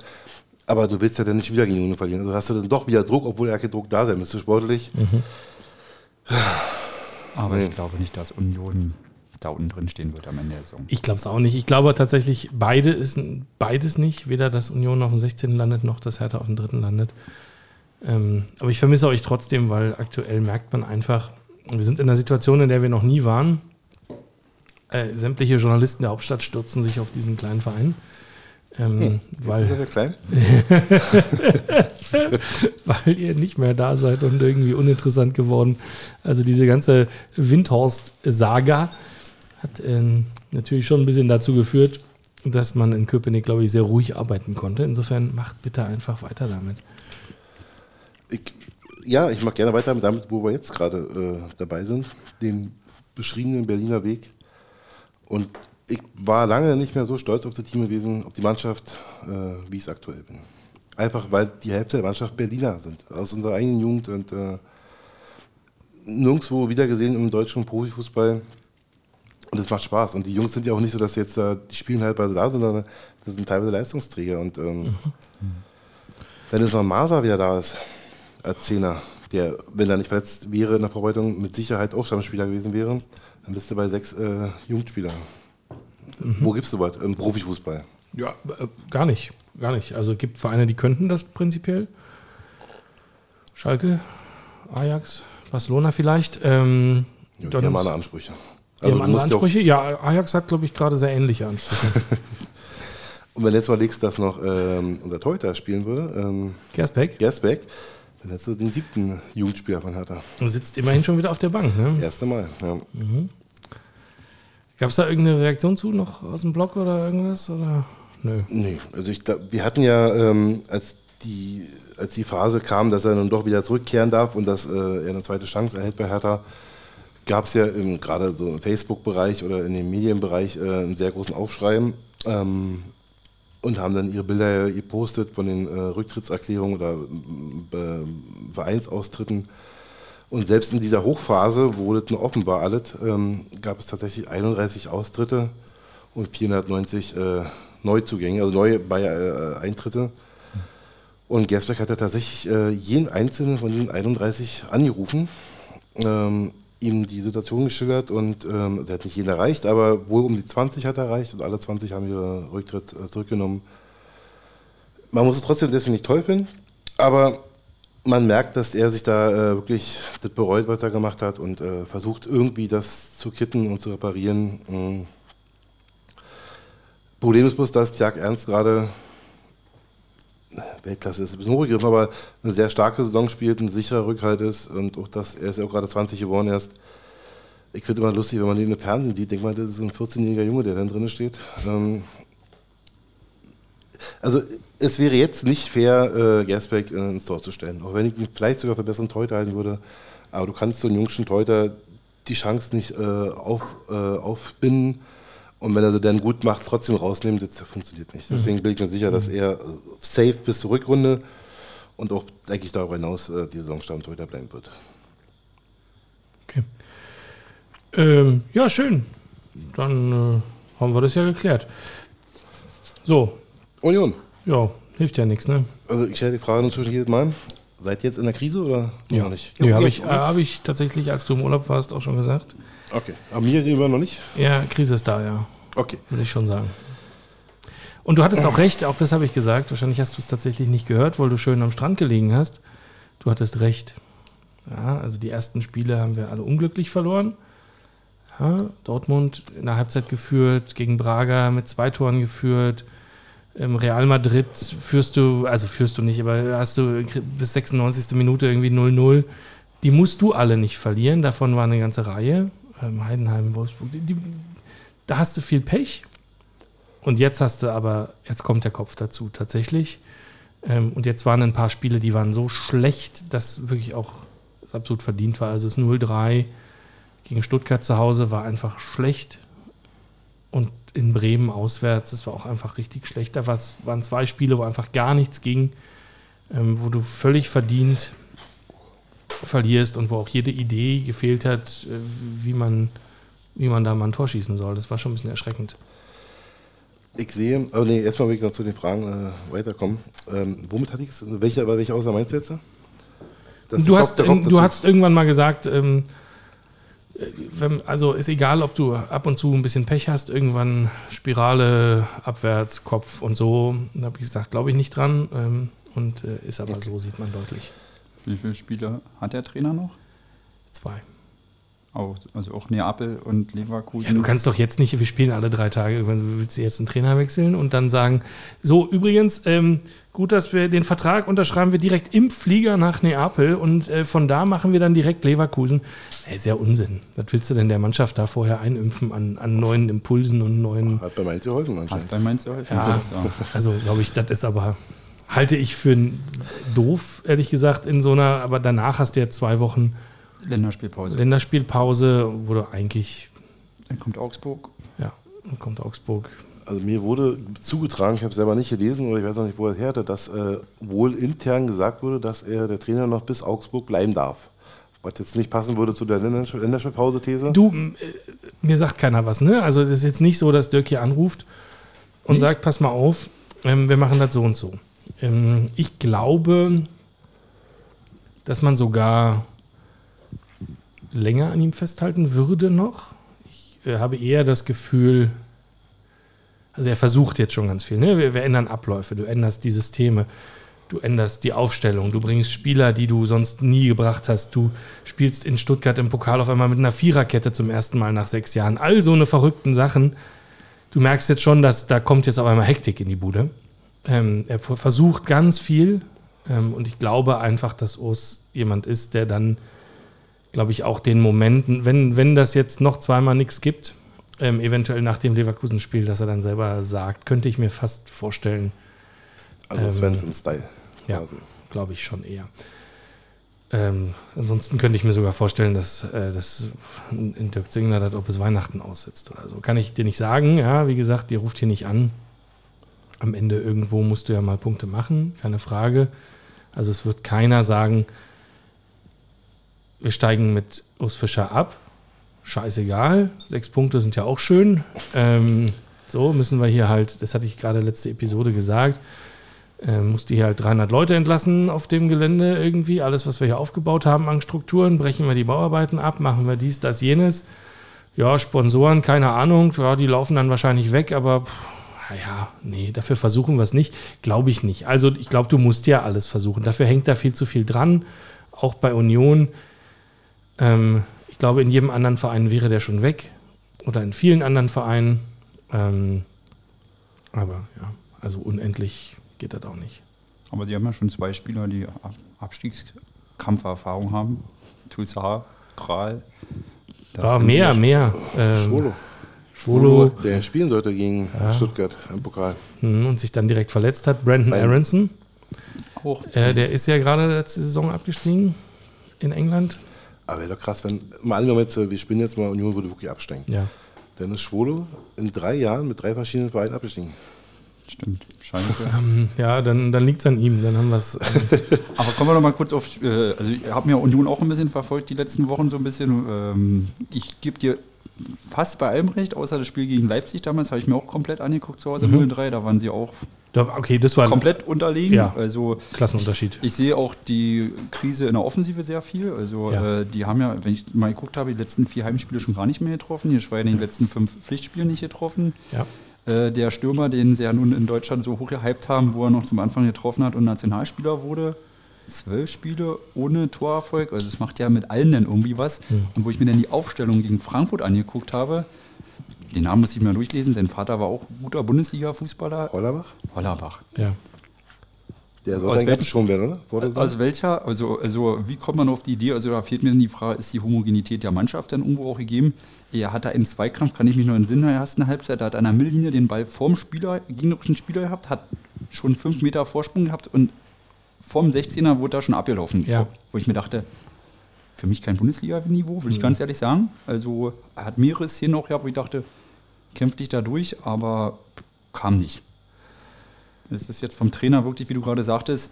Aber du willst ja dann nicht wieder gegen Union verlieren. Also hast du dann doch wieder Druck, obwohl ja kein Druck da sein müsste, sportlich. Mhm. Aber nee. ich glaube nicht, dass Union da unten drin stehen wird am Ende der Saison. Ich glaube es auch nicht. Ich glaube tatsächlich, beide ist, beides nicht. Weder dass Union auf dem 16. landet, noch dass Hertha auf dem 3. landet. Ähm, aber ich vermisse euch trotzdem, weil aktuell merkt man einfach, wir sind in einer Situation, in der wir noch nie waren. Äh, sämtliche Journalisten der Hauptstadt stürzen sich auf diesen kleinen Verein. Ähm, hm, weil, ist klein? weil ihr nicht mehr da seid und irgendwie uninteressant geworden. Also diese ganze Windhorst-Saga hat äh, natürlich schon ein bisschen dazu geführt, dass man in Köpenick, glaube ich, sehr ruhig arbeiten konnte. Insofern macht bitte einfach weiter damit. Ich, ja, ich mache gerne weiter damit, wo wir jetzt gerade äh, dabei sind, den beschriebenen Berliner Weg. Und ich war lange nicht mehr so stolz auf das Team gewesen, auf die Mannschaft, äh, wie ich es aktuell bin. Einfach weil die Hälfte der Mannschaft Berliner sind, aus unserer eigenen Jugend und äh, nirgendwo wiedergesehen im deutschen Profifußball und es macht Spaß. Und die Jungs sind ja auch nicht so, dass jetzt die spielen halt bei da, sondern das sind teilweise Leistungsträger. Und ähm, mhm. wenn jetzt noch Masa wieder da ist, als Zehner, der, wenn er nicht verletzt wäre in der Vorbereitung, mit Sicherheit auch Stammspieler gewesen wäre, dann bist du bei sechs äh, Jugendspielern. Mhm. Wo gibst du was? Im Profifußball? Ja, äh, gar nicht. Gar nicht. Also es gibt Vereine, die könnten das prinzipiell. Schalke, Ajax, Barcelona vielleicht. Ähm, ja, die haben alle Ansprüche. Die haben andere Ansprüche? Ja, Ajax hat, glaube ich, gerade sehr ähnliche Ansprüche. Und wenn du jetzt mal legst, dass noch ähm, unser Torhüter spielen würde, ähm, Gersbeck Gersbeck, dann hättest du den siebten Jugendspieler von Hertha. sitzt immerhin schon wieder auf der Bank. Ne? Erste Mal. Ja. Gab es da irgendeine Reaktion zu, noch aus dem Blog oder irgendwas? Oder? Nö. Nee, also ich glaub, wir hatten ja, ähm, als, die, als die Phase kam, dass er dann doch wieder zurückkehren darf und dass äh, er eine zweite Chance erhält bei Hertha, gab es ja gerade so im Facebook-Bereich oder in dem Medienbereich äh, einen sehr großen Aufschrei ähm, und haben dann ihre Bilder gepostet von den äh, Rücktrittserklärungen oder äh, Vereinsaustritten. Und selbst in dieser Hochphase, wo das noch offen war alles, ähm, gab es tatsächlich 31 Austritte und 490 äh, Neuzugänge, also neue bei, äh, Eintritte. Und Gersbeck hat ja tatsächlich äh, jeden einzelnen von diesen 31 angerufen, ähm, ihm die Situation geschildert und ähm, er hat nicht jeden erreicht, aber wohl um die 20 hat er erreicht und alle 20 haben ihren Rücktritt äh, zurückgenommen. Man muss es trotzdem deswegen nicht toll finden, aber man merkt, dass er sich da äh, wirklich das bereut, was er gemacht hat und äh, versucht irgendwie das zu kitten und zu reparieren. Mm. Problem ist bloß, dass Jack Ernst gerade Weltklasse ist ein bisschen hochgegriffen, aber eine sehr starke Saison spielt, ein sicherer Rückhalt ist und auch das, er ist ja auch gerade 20 geworden erst. Ich finde immer lustig, wenn man ihn im Fernsehen sieht, denkt man, das ist ein 14-jähriger Junge, der dann drin steht. Ähm, also es wäre jetzt nicht fair, äh, Gersbeck äh, ins Tor zu stellen, auch wenn ich ihn vielleicht sogar für besseren Torhüter halten würde. Aber du kannst so einen jungen Torhüter die Chance nicht äh, auf, äh, aufbinden und wenn er sie dann gut macht, trotzdem rausnehmen, das funktioniert nicht. Deswegen bin ich mir sicher, dass er äh, safe bis zur Rückrunde und auch, denke ich, darüber hinaus äh, die Saison Stammtorhüter bleiben wird. Okay. Ähm, ja, schön. Dann äh, haben wir das ja geklärt. So, Union. ja, hilft ja nichts, ne? Also ich stelle die Frage inzwischen jedes Mal. Seid ihr jetzt in der Krise oder noch nicht? Habe Ja, ich, äh, hab ich tatsächlich, als du im Urlaub warst, auch schon gesagt. Okay. Aber mir gegenüber noch nicht? Ja, Krise ist da, ja. Okay. Würde ich schon sagen. Und du hattest auch recht, auch das habe ich gesagt. Wahrscheinlich hast du es tatsächlich nicht gehört, weil du schön am Strand gelegen hast. Du hattest recht. Ja, also die ersten Spiele haben wir alle unglücklich verloren. Ja, Dortmund in der Halbzeit geführt, gegen Braga mit zwei Toren geführt. Im Real Madrid führst du, also führst du nicht, aber hast du bis 96. Minute irgendwie 0-0. Die musst du alle nicht verlieren. Davon war eine ganze Reihe. Ähm, Heidenheim, Wolfsburg. Die, die, da hast du viel Pech. Und jetzt hast du aber, jetzt kommt der Kopf dazu tatsächlich. Ähm, und jetzt waren ein paar Spiele, die waren so schlecht, dass wirklich auch das absolut verdient war. Also das 0-3 gegen Stuttgart zu Hause war einfach schlecht. Und in Bremen auswärts, das war auch einfach richtig schlecht. Da waren zwei Spiele, wo einfach gar nichts ging, ähm, wo du völlig verdient verlierst und wo auch jede Idee gefehlt hat, äh, wie man, wie man da mal ein Tor schießen soll. Das war schon ein bisschen erschreckend. Ich sehe, aber nee, erstmal will ich noch zu den Fragen äh, weiterkommen. Ähm, womit hatte ich es? Welche, aber welche Außer meinst du jetzt? Das Du hast, Kopf- du hast irgendwann mal gesagt, ähm, äh, wenn, also ist egal, ob du ab und zu ein bisschen Pech hast, irgendwann Spirale, abwärts, Kopf und so. Da habe ich gesagt, glaube ich nicht dran. Ähm, und äh, ist aber so, sieht man deutlich. Wie viele Spieler hat der Trainer noch? Zwei. Auch, also auch Neapel und Leverkusen. Ja, du kannst doch jetzt nicht, wir spielen alle drei Tage, irgendwann willst du jetzt einen Trainer wechseln und dann sagen, so übrigens, ähm, gut, dass wir den Vertrag unterschreiben wir direkt im Flieger nach Neapel und äh, von da machen wir dann direkt Leverkusen. Ey, sehr Unsinn. Was willst du denn der Mannschaft da vorher einimpfen an, an neuen Impulsen und neuen... Hat bei Mainz geholfen Hat anscheinend. bei Mainz geholfen. Ja, also glaube ich, das ist aber, halte ich für doof, ehrlich gesagt, in so einer, aber danach hast du ja zwei Wochen Länderspielpause. Länderspielpause, wo du eigentlich, Dann kommt Augsburg. ja, dann kommt Augsburg. Also mir wurde zugetragen, ich habe es selber nicht gelesen oder ich weiß noch nicht, wo er her hatte, dass äh, wohl intern gesagt wurde, dass er der Trainer noch bis Augsburg bleiben darf. Was jetzt nicht passen würde zu der Länderspiel- Länderspielpause-These. Du, äh, mir sagt keiner was, ne? Also das ist jetzt nicht so, dass Dirk hier anruft und Nicht? sagt, pass mal auf, ähm, wir machen das so und so. Ähm, ich glaube, dass man sogar länger an ihm festhalten würde noch. Ich äh, habe eher das Gefühl, also er versucht jetzt schon ganz viel, ne? Wir, wir ändern Abläufe, du änderst die Systeme. Du änderst die Aufstellung, du bringst Spieler, die du sonst nie gebracht hast. Du spielst in Stuttgart im Pokal auf einmal mit einer Viererkette zum ersten Mal nach sechs Jahren. All so eine verrückten Sachen. Du merkst jetzt schon, dass da kommt jetzt auf einmal Hektik in die Bude. Ähm, er versucht ganz viel ähm, und ich glaube einfach, dass Urs jemand ist, der dann, glaube ich, auch den Momenten, wenn, wenn das jetzt noch zweimal nichts gibt, ähm, eventuell nach dem Leverkusen-Spiel, dass er dann selber sagt, könnte ich mir fast vorstellen. Also Ähm, Svensson-Style. Ja, Also, glaube ich schon eher. Ähm, ansonsten könnte ich mir sogar vorstellen, dass, äh, dass in Dirk Zingler das auch bis Weihnachten aussetzt oder so. Kann ich dir nicht sagen. Ja, wie gesagt, ihr ruft hier nicht an. Am Ende irgendwo musst du ja mal Punkte machen, keine Frage. Also es wird keiner sagen, wir steigen mit Urs Fischer ab. Scheißegal, sechs Punkte sind ja auch schön. Ähm, so müssen wir hier halt, das hatte ich gerade letzte Episode gesagt, äh, musste hier halt 300 Leute entlassen auf dem Gelände irgendwie. Alles, was wir hier aufgebaut haben an Strukturen, brechen wir die Bauarbeiten ab, machen wir dies, das, jenes. Ja, Sponsoren, keine Ahnung, ja, die laufen dann wahrscheinlich weg, aber pff, ja, nee, dafür versuchen wir es nicht. Glaube ich nicht. Also ich glaube, du musst ja alles versuchen. Dafür hängt da viel zu viel dran, auch bei Union. Ähm, ich glaube, in jedem anderen Verein wäre der schon weg oder in vielen anderen Vereinen. Ähm, aber ja, also unendlich geht das auch nicht. Aber sie haben ja schon zwei Spieler, die Ab- Abstiegskampferfahrung haben. Toussaint, Kral. Da Ja, mehr, mehr. Ähm, Schwolo, Schwolo der spielen sollte gegen Stuttgart im Pokal. mh, und sich dann direkt verletzt hat. Brandon Nein. Aronson, Auch. äh, der ist ja gerade letzte Saison abgestiegen in England. Aber wäre doch krass, wenn, mal angenommen jetzt, wir spielen jetzt mal, Union würde wirklich absteigen. Ja. Dann ist Schwolo in drei Jahren mit drei verschiedenen Vereinen abgestiegen. Stimmt, Schalke. Ähm, ja, dann, dann liegt es an ihm. Dann haben wir es. Ähm, Aber kommen wir noch mal kurz auf, äh, also ich habe mir Union auch ein bisschen verfolgt die letzten Wochen so ein bisschen. Ähm, ich gebe dir fast bei allem recht, außer das Spiel gegen Leipzig damals, habe ich mir auch komplett angeguckt zu Hause 0-3, da waren sie auch okay, das war komplett unterlegen. Ja. Also Klassenunterschied. ich sehe auch die Krise in der Offensive sehr viel. Also Ja. äh, die haben ja, wenn ich mal geguckt habe, die letzten vier Heimspiele schon gar nicht mehr getroffen. Hier Schwein in den letzten fünf Pflichtspielen nicht getroffen. Ja. Äh, der Stürmer, den sie ja nun in Deutschland so hoch gehypt haben, wo er noch zum Anfang getroffen hat und Nationalspieler wurde. Zwölf Spiele ohne Torerfolg. Also es macht ja mit allen dann irgendwie was. Und wo ich mir dann die Aufstellung gegen Frankfurt angeguckt habe, den Namen muss ich mir durchlesen. Sein Vater war auch guter Bundesliga-Fußballer. Hollerbach? Hollerbach. Ja. Der Aus sollte eigentlich welchem- abgeschoben werden, oder? Aus welcher, also, also wie kommt man auf die Idee? Also da fehlt mir dann die Frage, ist die Homogenität der Mannschaft dann irgendwo auch gegeben? Er hat da im Zweikampf, kann ich mich noch in den Sinn der ersten Halbzeit, da hat er an der Mittellinie den Ball vorm Spieler, gegnerischen Spieler gehabt, hat schon fünf Meter Vorsprung gehabt und vom 16er wurde da schon abgelaufen. Ja. Wo ich mir dachte, für mich kein Bundesliga-Niveau, will ich ganz ehrlich sagen. Also er hat mehrere Szenen auch gehabt, wo ich dachte, kämpf dich da durch, aber kam nicht. Es ist jetzt vom Trainer wirklich, wie du gerade sagtest,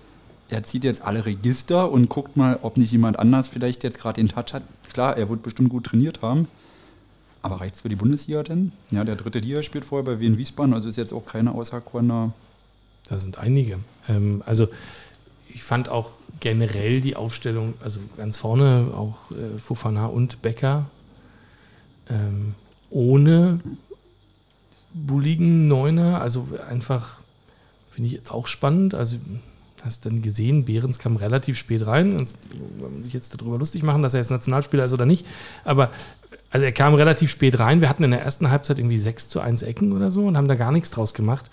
er zieht jetzt alle Register und guckt mal, ob nicht jemand anders vielleicht jetzt gerade den Touch hat. Klar, er wird bestimmt gut trainiert haben. Aber reicht es für die Bundesliga denn? Ja, der dritte Liga spielt vorher bei Wien Wiesbaden, also ist jetzt auch keine außerkorner. Da sind einige. Ähm, also ich fand auch generell die Aufstellung, also ganz vorne auch äh, Fofana und Becker, ähm, ohne bulligen Neuner, also einfach finde ich jetzt auch spannend. Also hast dann gesehen, Behrens kam relativ spät rein. Und wenn man sich jetzt darüber lustig machen, dass er jetzt Nationalspieler ist oder nicht. Aber also er kam relativ spät rein. Wir hatten in der ersten Halbzeit irgendwie 6 zu 1 Ecken oder so und haben da gar nichts draus gemacht.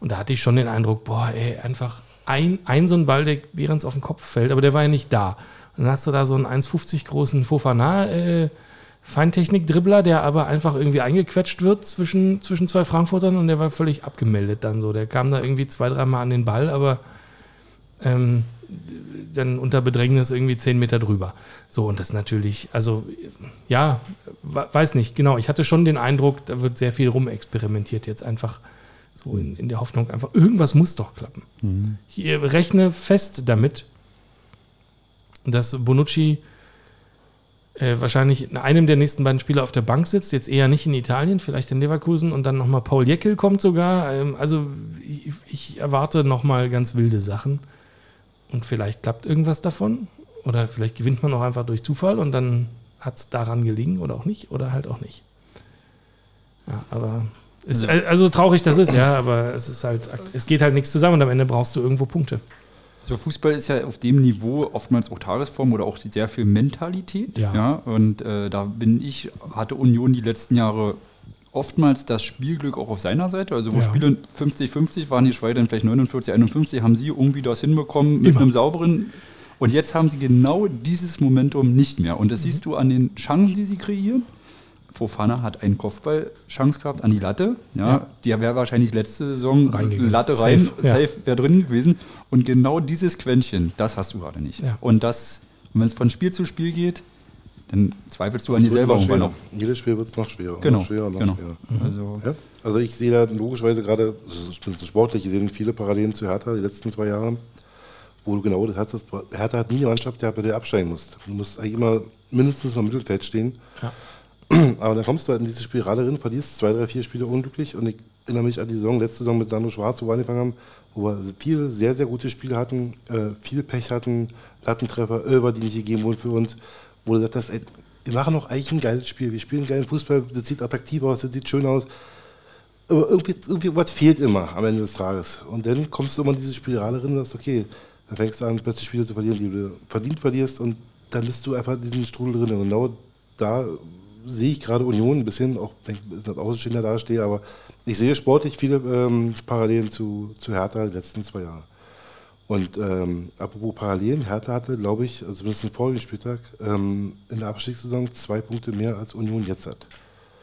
Und da hatte ich schon den Eindruck, boah, ey, einfach ein, ein so ein Ball, der Behrens auf den Kopf fällt, aber der war ja nicht da. Und dann hast du da so einen 1,50 großen Fofana, äh, Feintechnik-Dribbler, der aber einfach irgendwie eingequetscht wird zwischen, zwischen zwei Frankfurtern und der war völlig abgemeldet dann so. Der kam da irgendwie zwei, dreimal an den Ball, aber ähm, dann unter Bedrängnis irgendwie zehn Meter drüber. So, und das natürlich, also ja, we- weiß nicht, genau. Ich hatte schon den Eindruck, da wird sehr viel rumexperimentiert jetzt einfach so in, in der Hoffnung, einfach irgendwas muss doch klappen. Ich äh, rechne fest damit, dass Bonucci äh, wahrscheinlich in einem der nächsten beiden Spiele auf der Bank sitzt, jetzt eher nicht in Italien, vielleicht in Leverkusen und dann nochmal Paul Jeckel kommt sogar. Ähm, also ich, ich erwarte nochmal ganz wilde Sachen und vielleicht klappt irgendwas davon oder vielleicht gewinnt man auch einfach durch Zufall und dann hat es daran gelingen oder auch nicht oder halt auch nicht. Ja, aber ist, also traurig das ist, ja, aber es ist halt, es geht halt nichts zusammen und am Ende brauchst du irgendwo Punkte. So Fußball ist ja auf dem Niveau oftmals auch Tagesform oder auch sehr viel Mentalität. Ja. und äh, da bin ich, hatte Union die letzten Jahre oftmals das Spielglück auch auf seiner Seite. Also wo Ja. Spiele 50-50 waren, die Schweizer dann vielleicht 49-51, haben sie irgendwie das hinbekommen mit Immer. einem sauberen. Und jetzt haben sie genau dieses Momentum nicht mehr. Mhm. Und das siehst du an den Chancen, die sie kreieren. Fofana hat einen Kopfball-Chance gehabt an die Latte. Ja, Ja. Die wäre wahrscheinlich letzte Saison. Latte rein, Safe, ja. safe wäre drin gewesen. Und genau dieses Quäntchen, das hast du gerade nicht. Ja. Und das, wenn es von Spiel zu Spiel geht, dann zweifelst du an dir selber irgendwann noch. Jedes Spiel wird es noch schwerer. Genau, Noch schwerer, noch genau. schwerer. Also, Ja? Also ich sehe da logischerweise gerade, ich bin so sportlich, ich sehe viele Parallelen zu Hertha die letzten zwei Jahre, wo du genau das hattest. Hertha hat nie eine Mannschaft gehabt, bei der du absteigen musst. Du musst eigentlich immer mindestens mal im Mittelfeld stehen. Ja. Aber dann kommst du halt in diese Spirale drin, verlierst zwei, drei, vier Spiele unglücklich und ich erinnere mich an die Saison, letzte Saison mit Sandro Schwarz, wo wir angefangen haben, wo wir viele sehr, sehr gute Spiele hatten, äh, viel Pech hatten, Lattentreffer, Ölver, die nicht gegeben wurden für uns, wo du gesagt hast, ey, wir machen noch eigentlich ein geiles Spiel, wir spielen geilen Fußball, das sieht attraktiv aus, das sieht schön aus, aber irgendwie, irgendwie was fehlt immer am Ende des Tages. Und dann kommst du immer in diese Spirale rein und sagst, okay, dann fängst du an, plötzlich Spiele zu verlieren, die du verdient verlierst und dann bist du einfach in diesem Strudel drin. Und genau da sehe ich gerade Union ein bisschen, auch wenn ich als Außenstehender dastehe, aber ich sehe sportlich viele ähm, Parallelen zu, zu Hertha die letzten zwei Jahre. Und ähm, apropos Parallelen, Hertha hatte, glaube ich, also zumindest im vorigen Spieltag, ähm, in der Abstiegssaison zwei Punkte mehr als Union jetzt hat.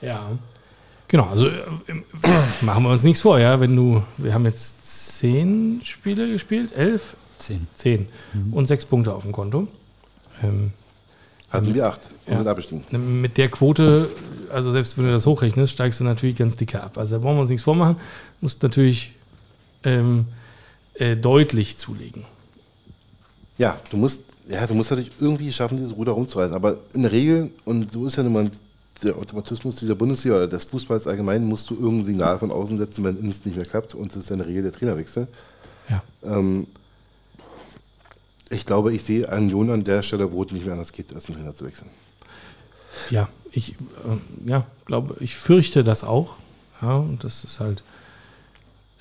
Ja. Genau, also äh, machen wir uns nichts vor, ja. Wenn du, wir haben jetzt zehn Spiele gespielt, elf, zehn. zehn und sechs Punkte auf dem Konto. Ähm, Hatten wir acht und Ja. sind abgestiegen. mit der Quote, also selbst wenn du das hochrechnest, steigst du natürlich ganz dicke ab. Also da brauchen wir uns nichts vormachen. Musst natürlich ähm, äh, deutlich zulegen. Ja, du musst, ja, du musst natürlich irgendwie schaffen, dieses Ruder rumzureißen. Aber in der Regel, und so ist ja nun mal der Automatismus dieser Bundesliga oder des Fußballs allgemein, musst du irgendein Signal von außen setzen, wenn es nicht mehr klappt. Und das ist ja in der Regel der Trainerwechsel. Ja. Ähm, ich glaube, ich sehe einen Union an der Stelle, wo es nicht mehr anders geht, als einen Trainer zu wechseln. Ja, ich ähm, ja, glaube, ich fürchte das auch. Ja, und das ist halt,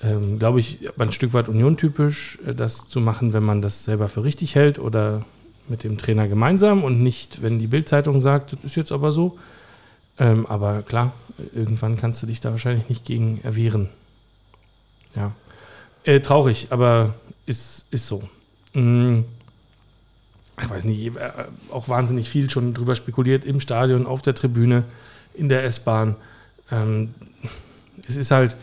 ähm, glaube ich, ein Stück weit Union-typisch, äh, das zu machen, wenn man das selber für richtig hält oder mit dem Trainer gemeinsam und nicht, wenn die Bildzeitung sagt, das ist jetzt aber so. Ähm, aber klar, irgendwann kannst du dich da wahrscheinlich nicht gegen erwehren. Ja. Äh, traurig, aber ist, ist so. Mm ich weiß nicht, äh, auch wahnsinnig viel schon drüber spekuliert im Stadion, auf der Tribüne, in der S-Bahn. Ähm, es ist halt,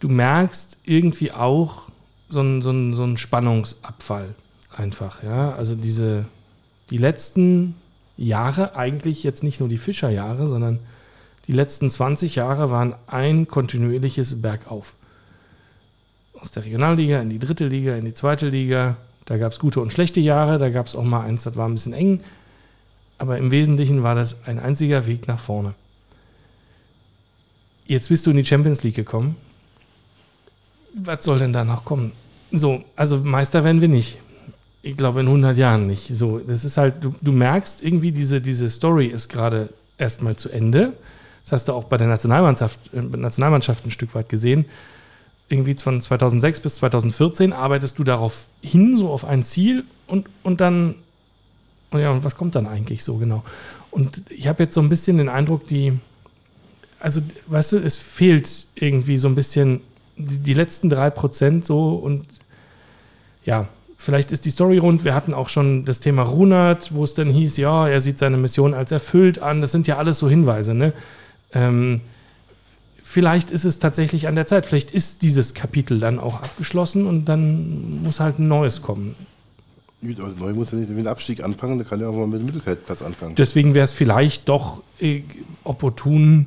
du merkst irgendwie auch so einen so einen- so einen Spannungsabfall einfach. Ja? Also diese, die letzten Jahre, eigentlich jetzt nicht nur die Fischerjahre, sondern die letzten 20 Jahre waren ein kontinuierliches Bergauf. Aus der Regionalliga in die dritte Liga, in die zweite Liga, da gab es gute und schlechte Jahre, da gab es auch mal eins, das war ein bisschen eng. Aber im Wesentlichen war das ein einziger Weg nach vorne. Jetzt bist du in die Champions League gekommen. Was soll denn danach kommen? So, also Meister werden wir nicht. Ich glaube in 100 Jahren nicht. So, das ist halt, du, du merkst irgendwie, diese, diese Story ist gerade erstmal zu Ende. Das hast du auch bei der Nationalmannschaft, äh, Nationalmannschaft ein Stück weit gesehen irgendwie von 2006 bis 2014 arbeitest du darauf hin, so auf ein Ziel und, und dann, und ja, und was kommt dann eigentlich so genau? Und ich habe jetzt so ein bisschen den Eindruck, die, also, weißt du, es fehlt irgendwie so ein bisschen die, die letzten drei Prozent so und ja, vielleicht ist die Story rund. Wir hatten auch schon das Thema Runert, wo es dann hieß, ja, er sieht seine Mission als erfüllt an. Das sind ja alles so Hinweise, ne? Ähm, vielleicht ist es tatsächlich an der Zeit. Vielleicht ist dieses Kapitel dann auch abgeschlossen und dann muss halt ein neues kommen. Gut, aber Neu muss ja nicht mit dem Abstieg anfangen, da kann ja auch mal mit dem Mittelfeldplatz anfangen. Deswegen wäre es vielleicht doch äh, opportun,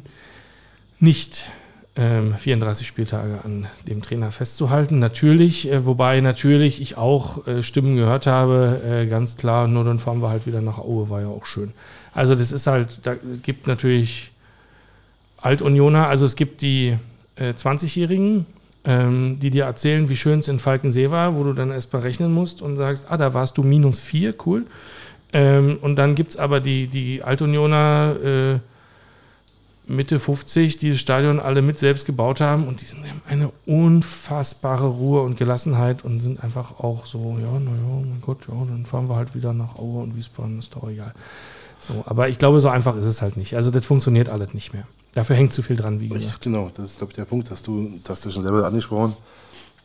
nicht ähm, 34 Spieltage an dem Trainer festzuhalten. Natürlich, äh, wobei natürlich ich auch äh, Stimmen gehört habe, äh, ganz klar, nur dann fahren wir halt wieder nach Aue, war ja auch schön. Also das ist halt, da gibt natürlich Altunioner, also es gibt die äh, 20-Jährigen, ähm, die dir erzählen, wie schön es in Falkensee war, wo du dann erst mal rechnen musst und sagst, ah, da warst du minus vier, cool. Ähm, und dann gibt es aber die, die Altunioner, äh, Mitte 50, die das Stadion alle mit selbst gebaut haben und die sind, haben eine unfassbare Ruhe und Gelassenheit und sind einfach auch so, ja, naja, mein Gott, ja, dann fahren wir halt wieder nach Aue und Wiesbaden, ist doch egal. So, aber ich glaube, so einfach ist es halt nicht. Also das funktioniert alles nicht mehr. Dafür hängt zu viel dran, wie gesagt. Genau, das ist, glaube ich, der Punkt, dass du, dass du schon selber angesprochen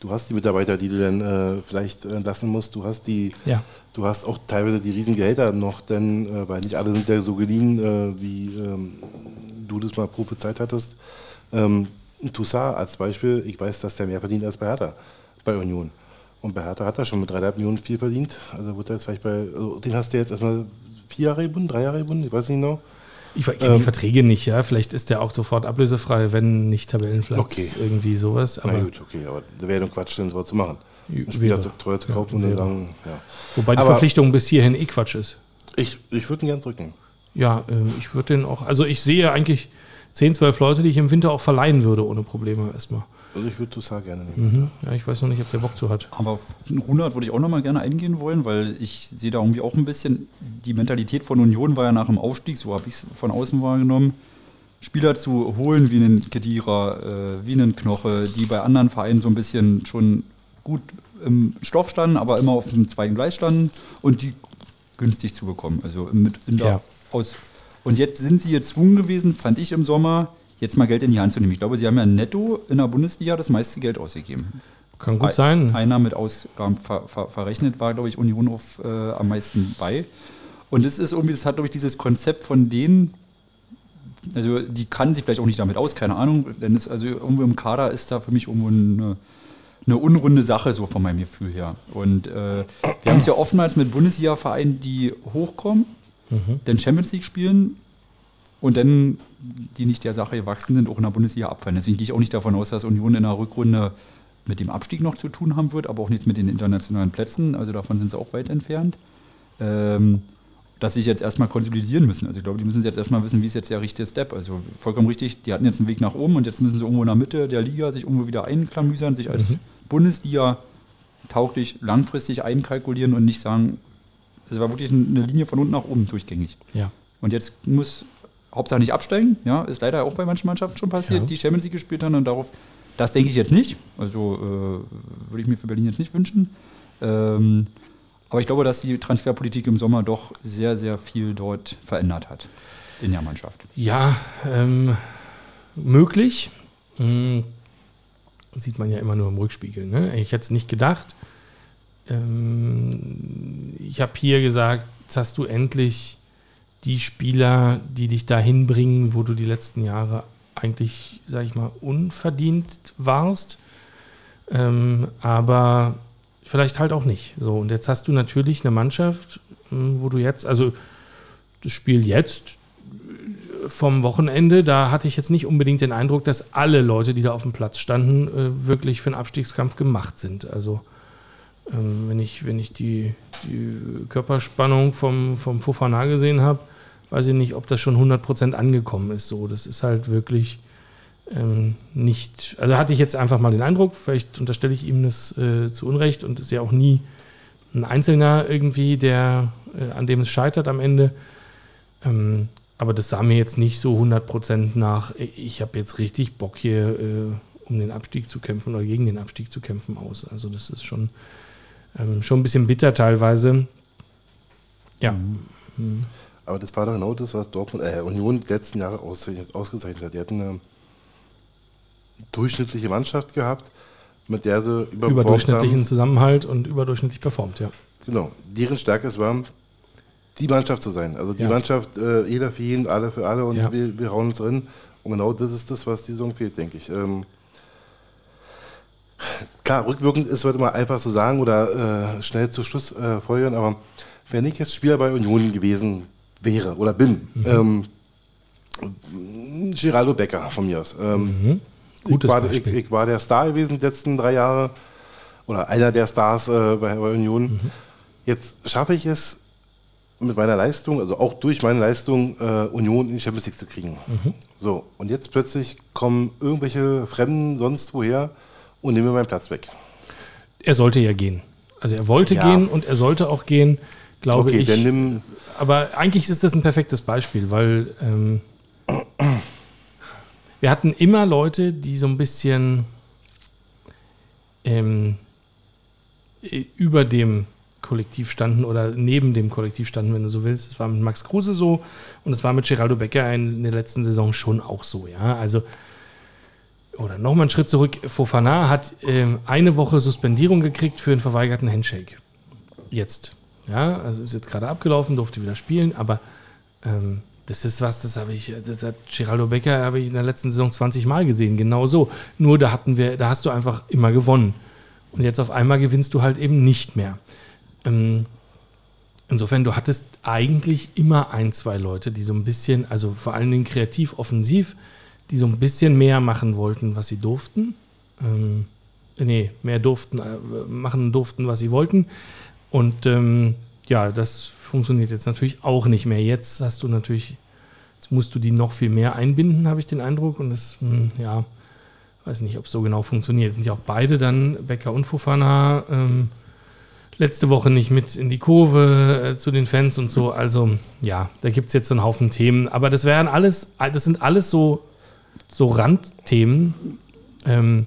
Du hast die Mitarbeiter, die du dann äh, vielleicht entlassen musst. Du hast die, ja. du hast auch teilweise die Riesengehälter noch, denn äh, weil nicht alle sind ja so geliehen, äh, wie ähm, du das mal prophezeit hattest. Ähm, Toussaint als Beispiel, ich weiß, dass der mehr verdient als bei Hertha, bei Union. Und bei Hertha hat er schon mit 3,5 Millionen viel verdient. Also wird er jetzt vielleicht bei, also den hast du jetzt erstmal vier Jahre gebunden, drei Jahre gebunden, ich weiß nicht genau. Ich kenne ähm, die Verträge nicht, ja. Vielleicht ist der auch sofort ablösefrei, wenn nicht Tabellenplatz, okay. irgendwie sowas. Aber Na gut, okay, aber da wäre doch Quatsch, den so zu machen. Ein Spieler zu teuer zu kaufen ja, und dann ja. Wobei die aber Verpflichtung bis hierhin eh Quatsch ist. Ich, ich würde ihn gern drücken. Ja, äh, ich würde den auch, also ich sehe eigentlich 10, 12 Leute, die ich im Winter auch verleihen würde, ohne Probleme erstmal. Also ich würde Toussaint gerne nehmen. Mhm. Ja, ich weiß noch nicht, ob der Bock zu hat. Aber auf Runert würde ich auch noch mal gerne eingehen wollen, weil ich sehe da irgendwie auch ein bisschen, die Mentalität von Union war ja nach dem Aufstieg, so habe ich es von außen wahrgenommen, Spieler zu holen wie einen Kedira, äh, wie einen Knoche, die bei anderen Vereinen so ein bisschen schon gut im Stoff standen, aber immer auf dem zweiten Gleis standen und die günstig zu bekommen. Also mit in der ja. aus. Und jetzt sind sie gezwungen gewesen, fand ich im Sommer, jetzt mal Geld in die Hand zu nehmen. Ich glaube, sie haben ja netto in der Bundesliga das meiste Geld ausgegeben. Kann gut sein. Einer mit Ausgaben ver, ver, verrechnet war, glaube ich, Union auf, äh, am meisten bei. Und das ist irgendwie, das hat, glaube ich, dieses Konzept von denen, also die kann sich vielleicht auch nicht damit aus, keine Ahnung, denn es also irgendwo im Kader ist da für mich irgendwo eine, eine unrunde Sache, so von meinem Gefühl her. Und äh, wir haben es ja oftmals mit Bundesliga-Vereinen, die hochkommen, mhm. dann Champions League spielen und dann die nicht der Sache gewachsen sind, auch in der Bundesliga abfallen. Deswegen gehe ich auch nicht davon aus, dass Union in der Rückrunde mit dem Abstieg noch zu tun haben wird, aber auch nichts mit den internationalen Plätzen. Also davon sind sie auch weit entfernt. Ähm, dass sie sich jetzt erstmal konsolidieren müssen. Also ich glaube, die müssen jetzt erstmal wissen, wie ist jetzt der richtige Step. Also vollkommen richtig, die hatten jetzt einen Weg nach oben und jetzt müssen sie irgendwo in der Mitte der Liga sich irgendwo wieder einklamüsern, sich als mhm. Bundesliga tauglich langfristig einkalkulieren und nicht sagen, es war wirklich eine Linie von unten nach oben durchgängig. Ja. Und jetzt muss Hauptsache nicht absteigen, ja, ist leider auch bei manchen Mannschaften schon passiert, ja. die Champions League gespielt haben und darauf, das denke ich jetzt nicht, also äh, würde ich mir für Berlin jetzt nicht wünschen. Ähm, aber ich glaube, dass die Transferpolitik im Sommer doch sehr, sehr viel dort verändert hat in der Mannschaft. Ja, ähm, möglich. Hm, sieht man ja immer nur im Rückspiegel. Ne? Ich hätte es nicht gedacht. Ähm, ich habe hier gesagt, jetzt hast du endlich die Spieler, die dich dahin bringen, wo du die letzten Jahre eigentlich, sag ich mal, unverdient warst. Ähm, aber vielleicht halt auch nicht. So, und jetzt hast du natürlich eine Mannschaft, hm, wo du jetzt, also das Spiel jetzt äh, vom Wochenende, da hatte ich jetzt nicht unbedingt den Eindruck, dass alle Leute, die da auf dem Platz standen, äh, wirklich für einen Abstiegskampf gemacht sind. Also ähm, wenn ich, wenn ich die, die Körperspannung vom, vom Fofana gesehen habe, weiß ich nicht, ob das schon 100% angekommen ist. So, das ist halt wirklich ähm, nicht, also hatte ich jetzt einfach mal den Eindruck, vielleicht unterstelle ich ihm das äh, zu Unrecht und ist ja auch nie ein Einzelner irgendwie, der, äh, an dem es scheitert am Ende. Ähm, aber das sah mir jetzt nicht so 100% nach, ich habe jetzt richtig Bock hier, äh, um den Abstieg zu kämpfen oder gegen den Abstieg zu kämpfen aus. Also das ist schon, ähm, schon ein bisschen bitter teilweise. Ja. Mhm. Aber das war doch genau das, was Dortmund, äh, Union die letzten Jahre ausgezeichnet hat. Die hatten eine durchschnittliche Mannschaft gehabt, mit der sie überdurchschnittlichen haben. Zusammenhalt und überdurchschnittlich performt, ja. Genau. Deren Stärke es war, die Mannschaft zu sein. Also die ja. Mannschaft, äh, jeder für jeden, alle für alle und ja. wir, wir hauen uns drin. Und genau das ist das, was die Saison fehlt, denke ich. Ähm, klar, rückwirkend ist, wird immer einfach so sagen oder äh, schnell zu Schluss äh, folgern, aber wenn ich jetzt Spieler bei Union gewesen wäre oder bin, mhm. ähm, Geraldo Becker von mir aus. Ähm, mhm. Gutes ich, war, ich, ich, war der Star gewesen die letzten drei Jahre oder einer der Stars äh, bei, bei, Union. Mhm. Jetzt schaffe ich es mit meiner Leistung, also auch durch meine Leistung, äh, Union in die Champions League zu kriegen. Mhm. So, und jetzt plötzlich kommen irgendwelche Fremden sonst woher und nehmen mir meinen Platz weg. Er sollte ja gehen. Also er wollte ja. gehen und er sollte auch gehen, glaube okay, ich. Dann nimm Aber eigentlich ist das ein perfektes Beispiel, weil ähm, wir hatten immer Leute, die so ein bisschen ähm, äh, über dem Kollektiv standen oder neben dem Kollektiv standen, wenn du so willst. Es war mit Max Kruse so und es war mit Geraldo Becker in der letzten Saison schon auch so, ja. Also, oder nochmal einen Schritt zurück, Fofana hat ähm, eine Woche Suspendierung gekriegt für einen verweigerten Handshake. Jetzt. Ja, also ist jetzt gerade abgelaufen, durfte wieder spielen, aber ähm, das ist was, das habe ich, das hat Geraldo Becker habe ich in der letzten Saison 20 Mal gesehen, genau so. Nur da hatten wir, da hast du einfach immer gewonnen. Und jetzt auf einmal gewinnst du halt eben nicht mehr. Ähm, insofern, du hattest eigentlich immer ein, zwei Leute, die so ein bisschen, also vor allen Dingen kreativ, offensiv, die so ein bisschen mehr machen wollten, was sie durften. Ähm, nee, mehr durften, äh, machen durften, was sie wollten. Und ähm, ja, das funktioniert jetzt natürlich auch nicht mehr. Jetzt hast du natürlich, jetzt musst du die noch viel mehr einbinden, habe ich den Eindruck. Und das, hm, ja, weiß nicht, ob es so genau funktioniert. Sind ja auch beide dann, Becker und Fofana, ähm, letzte Woche nicht mit in die Kurve äh, zu den Fans und so. Also, ja, da gibt es jetzt so einen Haufen Themen. Aber das wären alles, das sind alles so, so Randthemen. Ähm,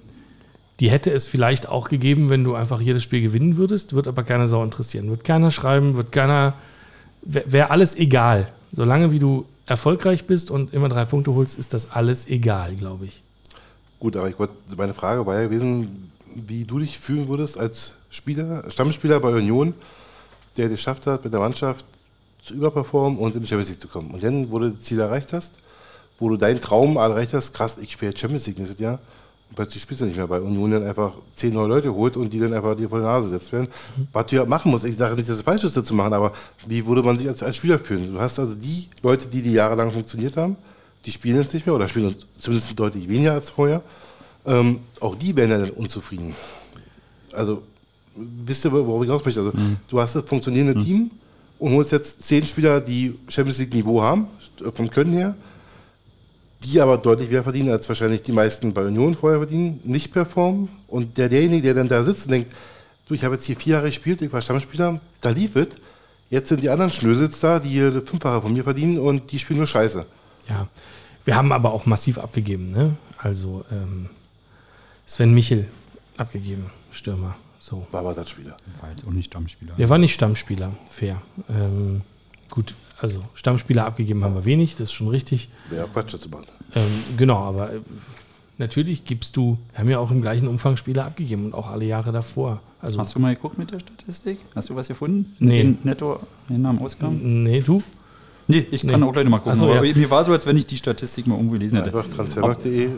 die hätte es vielleicht auch gegeben, wenn du einfach jedes Spiel gewinnen würdest, wird aber keiner Sau interessieren. Wird keiner schreiben, wird keiner. Wäre alles egal. Solange wie du erfolgreich bist und immer drei Punkte holst, ist das alles egal, glaube ich. Gut, aber ich wollte, meine Frage war ja gewesen, wie du dich fühlen würdest als Spieler, Stammspieler bei Union, der es geschafft hat, mit der Mannschaft zu überperformen und in die Champions League zu kommen. Und dann, wo du das Ziel erreicht hast, wo du deinen Traum erreicht hast, krass, ich spiele Champions League nächstes Jahr, plötzlich spielst du nicht mehr, weil Union dann einfach zehn neue Leute holt und die dann einfach dir vor die Nase gesetzt werden. Mhm. Was du ja machen musst, ich sage nicht, dass es falsch ist, das zu machen, aber wie würde man sich als, als Spieler fühlen? Du hast also die Leute, die die jahrelang funktioniert haben, die spielen jetzt nicht mehr oder spielen zumindest deutlich weniger als vorher. Ähm, auch die werden dann unzufrieden. Also, wisst ihr, worauf ich hinaus möchte? Also, mhm. du hast das funktionierende mhm. Team und holst jetzt zehn Spieler, die Champions League-Niveau haben, vom Können her, die aber deutlich mehr verdienen, als wahrscheinlich die meisten bei Union vorher verdienen, nicht performen. Und der, derjenige, der dann da sitzt und denkt, du, ich habe jetzt hier vier Jahre gespielt, ich war Stammspieler, da lief es. Jetzt sind die anderen Schnösels da, die hier Fünffache von mir verdienen und die spielen nur Scheiße. Ja, wir haben aber auch massiv abgegeben. Ne? Also ähm, Sven Michel abgegeben, Stürmer. So. War aber Spieler. War jetzt auch nicht Stammspieler. Er war nicht Stammspieler, fair. Ähm, gut, also Stammspieler abgegeben haben wir wenig, das ist schon richtig. Auch Quatsch zu machen. Ähm, genau, aber äh, natürlich gibst du, wir haben ja auch im gleichen Umfang Spieler abgegeben und auch alle Jahre davor. Also, Hast du mal geguckt mit der Statistik? Hast du was gefunden? Nee. Mit den Netto Ausgaben? Nee, du? Nee, ich kann nee. auch gleich nochmal gucken. So, ja. mir war so, als wenn ich die Statistik mal irgendwo gelesen hätte. Einfach transfermarkt.de. Äh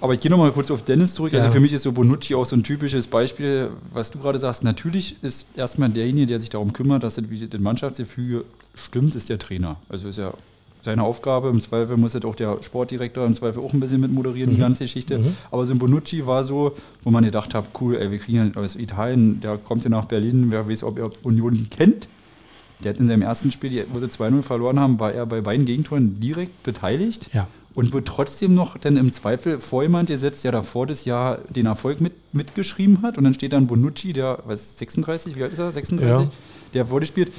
aber ich gehe nochmal kurz auf Dennis zurück. Also ja. Also für mich ist so Bonucci auch so ein typisches Beispiel, was du gerade sagst. Natürlich ist erstmal derjenige, der sich darum kümmert, dass das Mannschaftsgefüge stimmt, ist der Trainer. Also ist ja seine Aufgabe. Im Zweifel muss jetzt auch der Sportdirektor im Zweifel auch ein bisschen mit moderieren, mhm. die ganze Geschichte. Mhm. Aber so ein Bonucci war so, wo man gedacht hat, cool, ey, wir kriegen aus Italien, der kommt ja nach Berlin, wer weiß, ob er Union kennt. Der hat in seinem ersten Spiel, wo sie 2-0 verloren haben, war er bei beiden Gegentoren direkt beteiligt. Ja. Und wird trotzdem noch dann im Zweifel vor jemand gesetzt, der davor das Jahr den Erfolg mit, mitgeschrieben hat. Und dann steht dann Bonucci, der, was, 36, wie alt ist er? 36? Ja. Der vorgespielt,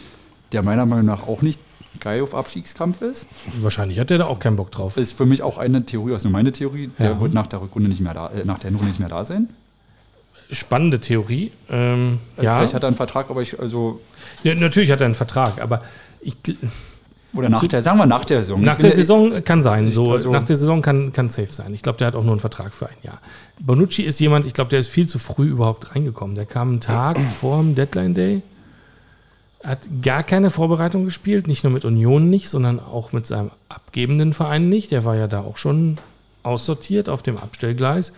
der meiner Meinung nach auch nicht geil auf Abstiegskampf ist. Wahrscheinlich hat der da auch keinen Bock drauf. Ist für mich auch eine Theorie, also meine Theorie, der wird nach der Rückrunde nicht mehr da, äh, nach der Hinrunde nicht mehr da sein. Spannende Theorie. Ähm, äh, ja. Vielleicht hat er einen Vertrag, aber ich, also. Ja, natürlich hat er einen Vertrag, aber ich. Oder nach der, sagen wir nach der Saison. Nach der Saison kann sein, so. Also nach der Saison kann, kann safe sein. Ich glaube, der hat auch nur einen Vertrag für ein Jahr. Bonucci ist jemand, ich glaube, der ist viel zu früh überhaupt reingekommen. Der kam einen Tag vor dem Deadline Day hat gar keine Vorbereitung gespielt, nicht nur mit Union nicht, sondern auch mit seinem abgebenden Verein nicht. Der war ja da auch schon aussortiert auf dem Abstellgleis.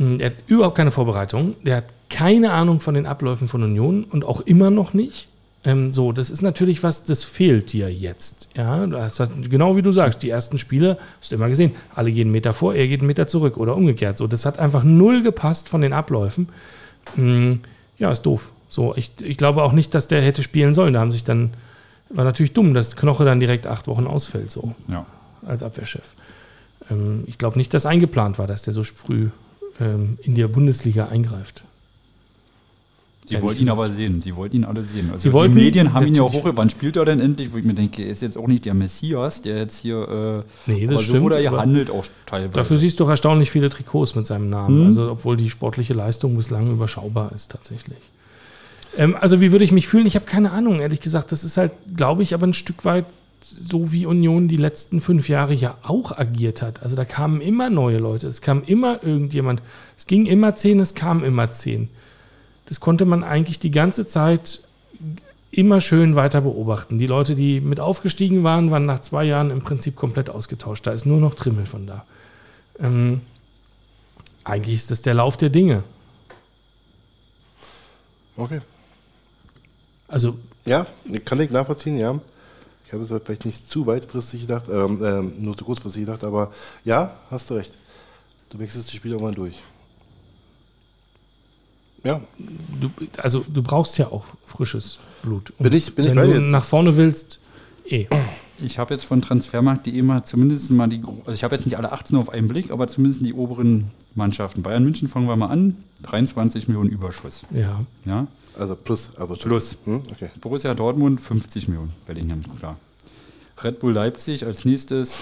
Hm, er hat überhaupt keine Vorbereitung. Der hat keine Ahnung von den Abläufen von Union und auch immer noch nicht. Ähm, so, das ist natürlich was, das fehlt dir jetzt. Ja, das hat, genau wie du sagst, die ersten Spiele, hast du immer gesehen, alle gehen einen Meter vor, er geht einen Meter zurück oder umgekehrt. So, das hat einfach null gepasst von den Abläufen. Hm, ja, ist doof. So, ich, ich glaube auch nicht, dass der hätte spielen sollen. Da haben sich dann, war natürlich dumm, dass Knoche dann direkt acht Wochen ausfällt, so ja. als Abwehrchef. Ähm, ich glaube nicht, dass eingeplant war, dass der so früh ähm, in der Bundesliga eingreift. Sie Ehrlich wollten ihn aber sehen. Sie wollten ihn alle sehen. Also die Medien haben ihn ja auch hoch. Wann spielt er denn endlich? Wo ich mir denke, er ist jetzt auch nicht der Messias, der jetzt hier. Äh, Nee, das aber so stimmt, wurde er gehandelt auch teilweise. Dafür siehst du doch erstaunlich viele Trikots mit seinem Namen. Hm. Also, obwohl die sportliche Leistung bislang überschaubar ist, tatsächlich. Ähm, also, wie würde ich mich fühlen? Ich habe keine Ahnung, ehrlich gesagt. Das ist halt, glaube ich, aber ein Stück weit so, wie Union die letzten fünf Jahre ja auch agiert hat. Also, da kamen immer neue Leute. Es kam immer irgendjemand. Es ging immer zehn, es kamen immer zehn. Das konnte man eigentlich die ganze Zeit immer schön weiter beobachten. Die Leute, die mit aufgestiegen waren, waren nach zwei Jahren im Prinzip komplett ausgetauscht. Da ist nur noch Trimmel von da. Ähm, eigentlich ist das der Lauf der Dinge. Okay. Also, Ja, kann ich nachvollziehen, ja. Ich habe es halt vielleicht nicht zu weitfristig gedacht, ähm, ähm, nur zu kurzfristig gedacht, aber ja, hast du recht. Du wechselst die Spiele irgendwann durch. Ja, du, also du brauchst ja auch frisches Blut. Und Bin ich- bin ich wenn bei du dir. nach vorne willst, eh. Ich habe jetzt von Transfermarkt.de mal zumindest mal die, also ich habe jetzt nicht alle 18 auf einen Blick, aber zumindest die oberen Mannschaften. Bayern München fangen wir mal an, 23 Millionen Überschuss. Ja. Ja. Also plus, aber schon. Plus. Hm? Okay. Borussia Dortmund 50 Millionen, Bellingham, klar. Red Bull Leipzig als nächstes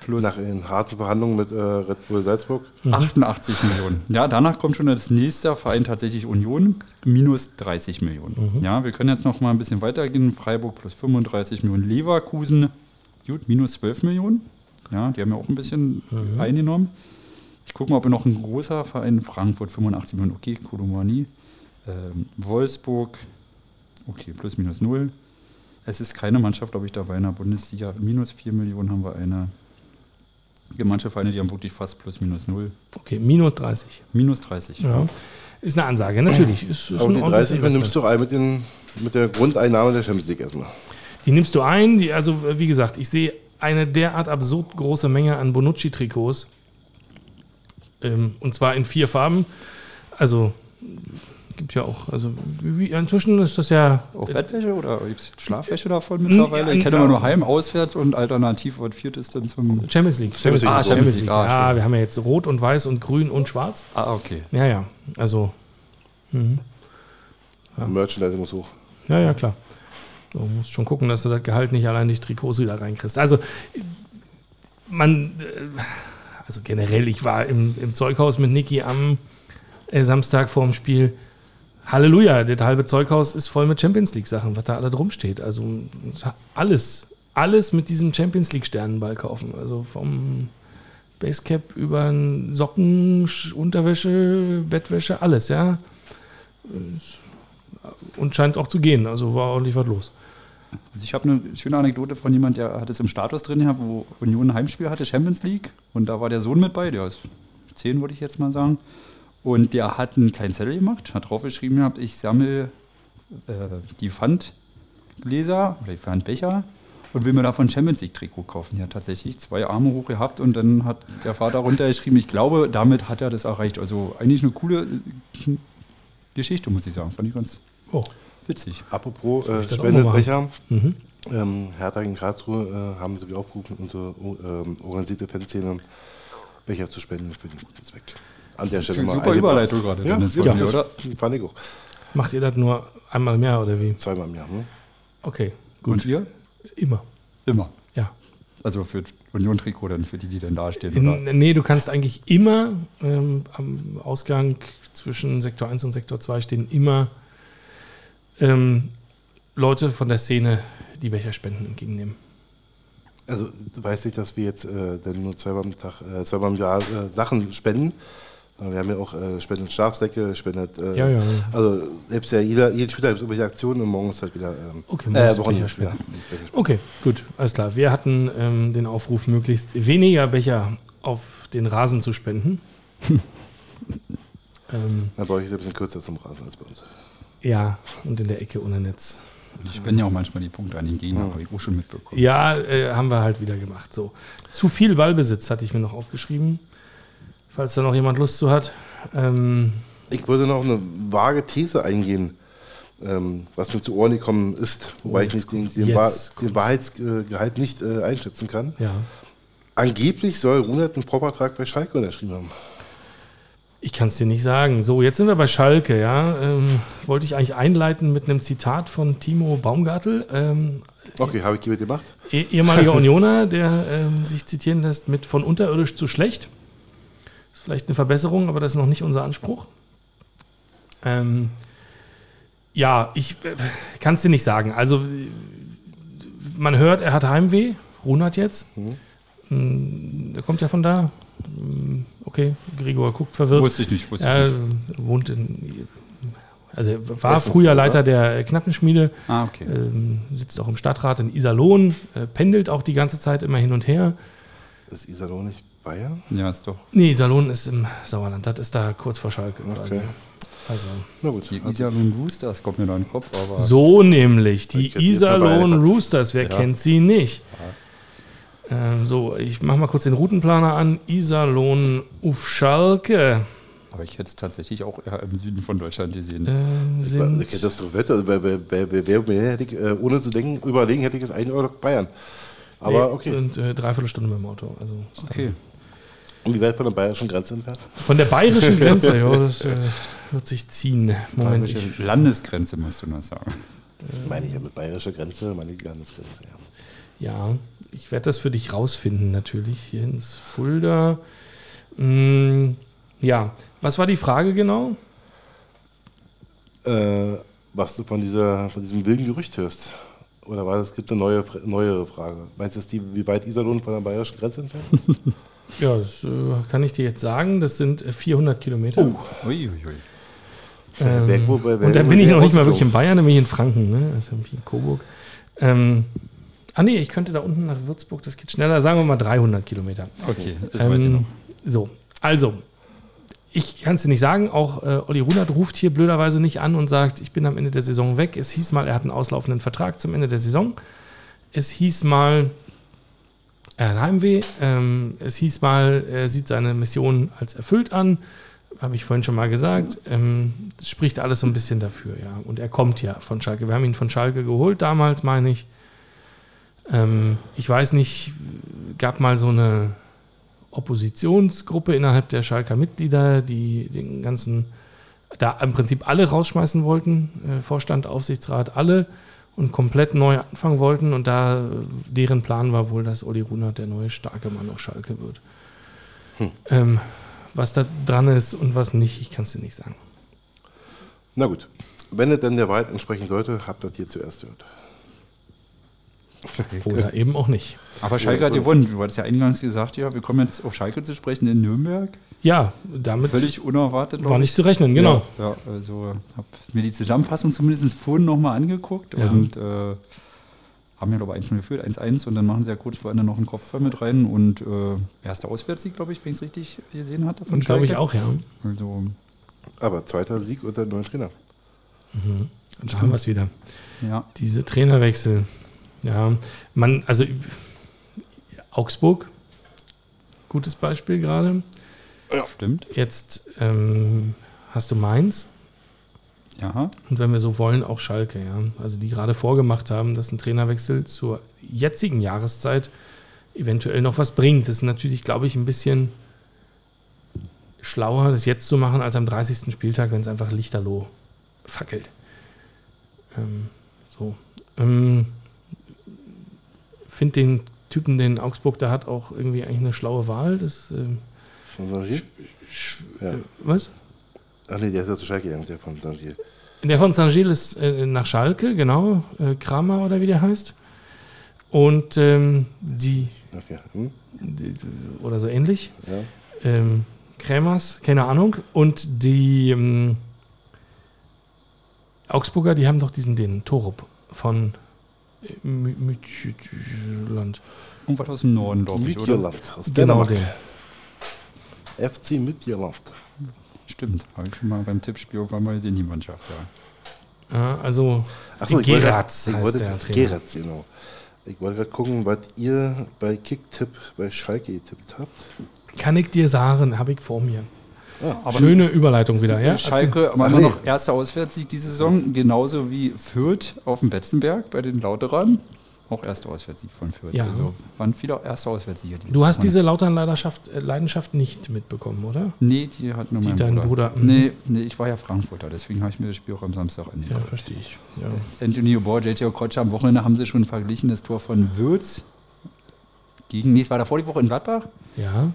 plus Nach den harten Verhandlungen mit äh, Red Bull Salzburg. 88 Millionen. Ja, danach kommt schon als nächster Verein tatsächlich Union, minus 30 Millionen. Ja, wir können jetzt noch mal ein bisschen weitergehen. Freiburg plus 35 Millionen. Leverkusen, gut, minus 12 Millionen. Ja, die haben ja auch ein bisschen eingenommen. Ich gucke mal, ob noch ein großer Verein, Frankfurt 85 Millionen, okay, Kolomani. Ähm, Wolfsburg, okay, plus minus 0. Es ist keine Mannschaft, glaube ich, dabei in der Bundesliga. Minus 4 Millionen haben wir eine. Manche Vereine, die haben wirklich fast plus minus 0. Okay, minus 30. Minus 30. Ja. Ist eine Ansage, natürlich. Ist, ist Aber die ordentliches 30 nimmst du ein mit, den, mit der Grundeinnahme der Champions League erstmal. Die nimmst du ein. Die, also, wie gesagt, ich sehe eine derart absurd große Menge an Bonucci-Trikots. Ähm, und zwar in vier Farben. Also, gibt ja auch, also, wie, inzwischen ist das ja. Auch Bettwäsche oder gibt es Schlafwäsche davon mittlerweile? ja, Ich kenne ja. immer nur Heim, auswärts und alternativ, was viertes dann zum. Champions League. Champions League. Ah, Champions League. Ah, ja, schön. wir haben ja jetzt Rot und Weiß und Grün und Schwarz. Ah, okay. Ja, ja. Also, Merchandise muss hoch. ja, ja, klar. Du musst schon gucken, dass du das Gehalt nicht allein durch Trikots wieder reinkriegst. Also, man, äh, also generell, ich war im, im Zeughaus mit Niki am äh, Samstag vorm Spiel. Halleluja, das halbe Zeughaus ist voll mit Champions League-Sachen, was da alle drum steht. Also alles, alles mit diesem Champions League-Sternenball kaufen. Also vom Basecap über Socken, Sch- Unterwäsche, Bettwäsche, alles, ja. Und scheint auch zu gehen. Also war ordentlich was los. Also ich habe eine schöne Anekdote von jemand, der hat es im Status drin gehabt, wo Union ein Heimspiel hatte, Champions League. Und da war der Sohn mit bei, der ist zehn, würde ich jetzt mal sagen. Und der hat einen kleinen Zettel gemacht, hat draufgeschrieben gehabt, ich sammle äh, die Pfandgläser oder die Pfandbecher und will mir davon Champions League Trikot kaufen. Ja, tatsächlich zwei Arme hoch gehabt und dann hat der Vater runtergeschrieben, ich glaube, damit hat er das erreicht. Also eigentlich eine coole äh, Geschichte, muss ich sagen. Fand ich ganz Oh. witzig. Apropos äh? Spendebecher. Mhm. Ähm, Hertha in Karlsruhe äh, haben sie wieder aufgerufen, unsere ähm, organisierte Fanszene Becher zu spenden für den guten Zweck. An der Stelle mal Super. Überleitung gerade, Ja, Dennis, ja, das oder? fand ich auch. Macht ihr das nur einmal im Jahr oder wie? Zweimal im Jahr. Ne? Okay, Und gut. ihr? Immer. Immer. Ja. Also für Union-Trikot dann, für die, die dann dastehen. Oder? In, nee, du kannst eigentlich immer ähm, am Ausgang zwischen Sektor 1 und Sektor 2 stehen immer ähm, Leute von der Szene, die Becherspenden entgegennehmen. Also du weißt nicht, dass wir jetzt äh, dann nur zweimal am Tag, äh, zweimal im Jahr äh, Sachen spenden. Wir haben ja auch äh, spendet Schafsäcke, spendet. Äh, Ja, ja. Also selbst ja jeder, jeden Spieltag gibt es irgendwelche Aktionen und morgen ist halt wieder. Ähm, Okay, Wochenende, Becher ja, spenden. Becher. Okay, gut, alles klar. Wir hatten ähm, den Aufruf, möglichst weniger Becher auf den Rasen zu spenden. ähm, Dann brauche ich es ein bisschen kürzer zum Rasen als bei uns. ja, und in der Ecke ohne Netz. Die spenden ja auch manchmal die Punkte an den Gegner, habe ich auch schon mitbekommen. Ja, äh, haben wir halt wieder gemacht. So. Zu viel Ballbesitz hatte ich mir noch aufgeschrieben. Falls da noch jemand Lust zu hat. Ähm, Ich würde noch eine vage These eingehen, ähm, was mir zu Ohren gekommen ist, wobei Oh, ich nicht den, den, Wahr- den Wahrheitsgehalt nicht äh, einschätzen kann. ja. Angeblich soll Runert einen Vorvertrag bei Schalke unterschrieben haben. Ich kann es dir nicht sagen. So, jetzt sind wir bei Schalke, ja. Ähm, wollte ich eigentlich einleiten mit einem Zitat von Timo Baumgartel, ähm, Okay, habe ich mitgemacht. eh- ehemaliger Unioner, der ähm, sich zitieren lässt mit von unterirdisch zu schlecht. Ist vielleicht eine Verbesserung, aber das ist noch nicht unser Anspruch. Ähm, ja, ich äh, kann es dir nicht sagen. Also, äh, man hört, er hat Heimweh. Runert jetzt. Mm, Der kommt ja von da. Mm, Okay, Gregor guckt verwirrt. Wusste ich nicht, wusste Er ich nicht. wohnt in. Also er war Essen, früher oder? Leiter der Knappenschmiede, Ah, okay. ähm, sitzt auch im Stadtrat in Iserlohn, äh, pendelt auch die ganze Zeit immer hin und her. Ist Iserlohn nicht Bayern? Ja, ist doch. Nee, Iserlohn ist im Sauerland, das ist da kurz vor Schalke. Okay. Also, Na gut. Die also- Iserlohn Roosters kommt mir da in den Kopf, aber. so nämlich, die hätte Iserlohn Roosters, wer Ja. kennt sie nicht? Ähm, so, ich mache mal kurz den Routenplaner an. Iserlohn auf Schalke Aber ich hätte es tatsächlich auch eher im Süden von Deutschland gesehen. ähm, Ich hätte sind... das doch wette, also bei, bei, bei, bei, wer mehr hätte ich, ohne zu denken, überlegen, hätte ich es ein oder Bayern. Aber Nee, okay. Und äh, dreiviertel Stunde mit dem Auto. Also dann- Okay. Und wie weit von der bayerischen Grenze entfernt? Von der bayerischen Grenze, ja, das äh, wird sich ziehen. Moment. Ich, Bayerische Landesgrenze musst du noch sagen. Meine ich ja mit bayerischer Grenze, meine ich die Landesgrenze, ja. ja, ich werde das für dich rausfinden, natürlich. Hier ins Fulda. Mm, ja, was war die Frage genau? Äh, was du von, dieser, von diesem wilden Gerücht hörst. Oder war das, gibt eine neue, neuere Frage? Meinst du, die, wie weit Iserlohn von der bayerischen Grenze entfernt ist? Ja, das äh, kann ich dir jetzt sagen. Das sind äh, 400 Kilometer. Uiuiui. Ähm, Wer- wo- wer- und da bin ich noch nicht mal wirklich in? Bayern, da bin ich in Franken, ne? Also in Coburg. Ähm, ah nee, ich könnte da unten nach Würzburg, das geht schneller, sagen wir mal 300 Kilometer. Okay, ist weit Ähm, genug. so, also, ich kann es dir nicht sagen, auch äh, Olli Runert ruft hier blöderweise nicht an und sagt, ich bin am Ende der Saison weg. Es hieß mal, er hat einen auslaufenden Vertrag zum Ende der Saison. Es hieß mal, Heimweh. Ähm, es hieß mal, er sieht seine Mission als erfüllt an. Habe ich vorhin schon mal gesagt. Ähm, das spricht alles so ein bisschen dafür, ja. Und er kommt ja von Schalke. Wir haben ihn von Schalke geholt damals, meine ich. Ähm, ich weiß nicht, gab mal so eine Oppositionsgruppe innerhalb der Schalker Mitglieder, die den ganzen, da im Prinzip alle rausschmeißen wollten, äh, Vorstand, Aufsichtsrat, alle und komplett neu anfangen wollten. Und da deren Plan war wohl, dass Uli Runert der neue starke Mann auf Schalke wird. Ähm, was da dran ist und was nicht, ich kann es dir nicht sagen. Na gut. Wenn es denn der Wahrheit entsprechen sollte, habt das hier zuerst gehört. Oder eben auch nicht. Aber Schalke hat gewonnen. Du hattest ja eingangs gesagt, ja, wir kommen jetzt auf Schalke zu sprechen in Nürnberg. Ja, damit Völlig unerwartet. war ich. nicht zu rechnen, genau. Ja, ja also habe mir die Zusammenfassung zumindest vorhin nochmal angeguckt Ja. und äh, haben ja, glaube ich, 1-0 geführt, 1-1 und dann machen sie ja kurz vor Ende noch einen Kopfball mit rein und äh, erster Auswärtssieg, glaube ich, wenn ich es richtig gesehen hatte von Und glaube ich auch, ja. Also, Aber zweiter Sieg unter dem neuen Trainer. Da haben wir es wieder. ja. Diese Trainerwechsel. Ja, man, also Augsburg, gutes Beispiel gerade. Stimmt. Jetzt ähm, hast du Mainz Ja. und wenn wir so wollen, auch Schalke, ja. Also die gerade vorgemacht haben, dass ein Trainerwechsel zur jetzigen Jahreszeit eventuell noch was bringt. Das ist natürlich, glaube ich, ein bisschen schlauer, das jetzt zu machen, als am 30. Spieltag, wenn es einfach lichterloh fackelt. Ähm, so. Ähm, Finde den Typen, den Augsburg da hat, auch irgendwie eigentlich eine schlaue Wahl. Das, ähm, Von Sangier? Ja. was? Ach nee, der ist ja zu Schalke gegangen, der von Sangier. Der von St. Gilles ist äh, nach Schalke, genau. Äh, Kramer oder wie der heißt. Und ähm, die, Okay. Hm? die, oder so ähnlich. Ja. Ähm, Krämers, keine Ahnung. Und die ähm, Augsburger, die haben doch diesen, den Torup von äh, Mü- Mütjland. Irgendwas aus dem Norden, glaube ich, oder? Aus Genau Dänemark. FC Midtjylland. Stimmt. Habe ich schon mal beim Tippspiel irgendwann mal gesehen, die Mannschaft. Ja. Ja, also Achso, ich wollte, Geratz ich wollte, der Trainer. Geratz, genau. Ich wollte gerade gucken, was ihr bei Kicktipp bei Schalke getippt habt. kann ich dir sagen, habe ich vor mir. Aber Schöne Überleitung wieder, ja? Schalke aber immer noch erster Auswärtssieg diese Saison, genauso wie Fürth auf dem Betzenberg bei den Lauterern. Auch erster Auswärtssieg von Fürth. Ja. Also waren viele erste Auswärtssiege. die Du hast diese Lautern-Leidenschaft äh, Leidenschaft nicht mitbekommen, oder? Nee, die hat nur Die mein dein Bruder. Bruder, mhm. Nee, nee, ich war ja Frankfurter, deswegen habe ich mir das Spiel auch am Samstag Ja, angeguckt. verstehe ich. Ja. Anthony Obor, JJ Okocha am Wochenende haben sie schon verglichen, das Tor von Würz gegen, nee, es war davor die Woche in Gladbach, ja.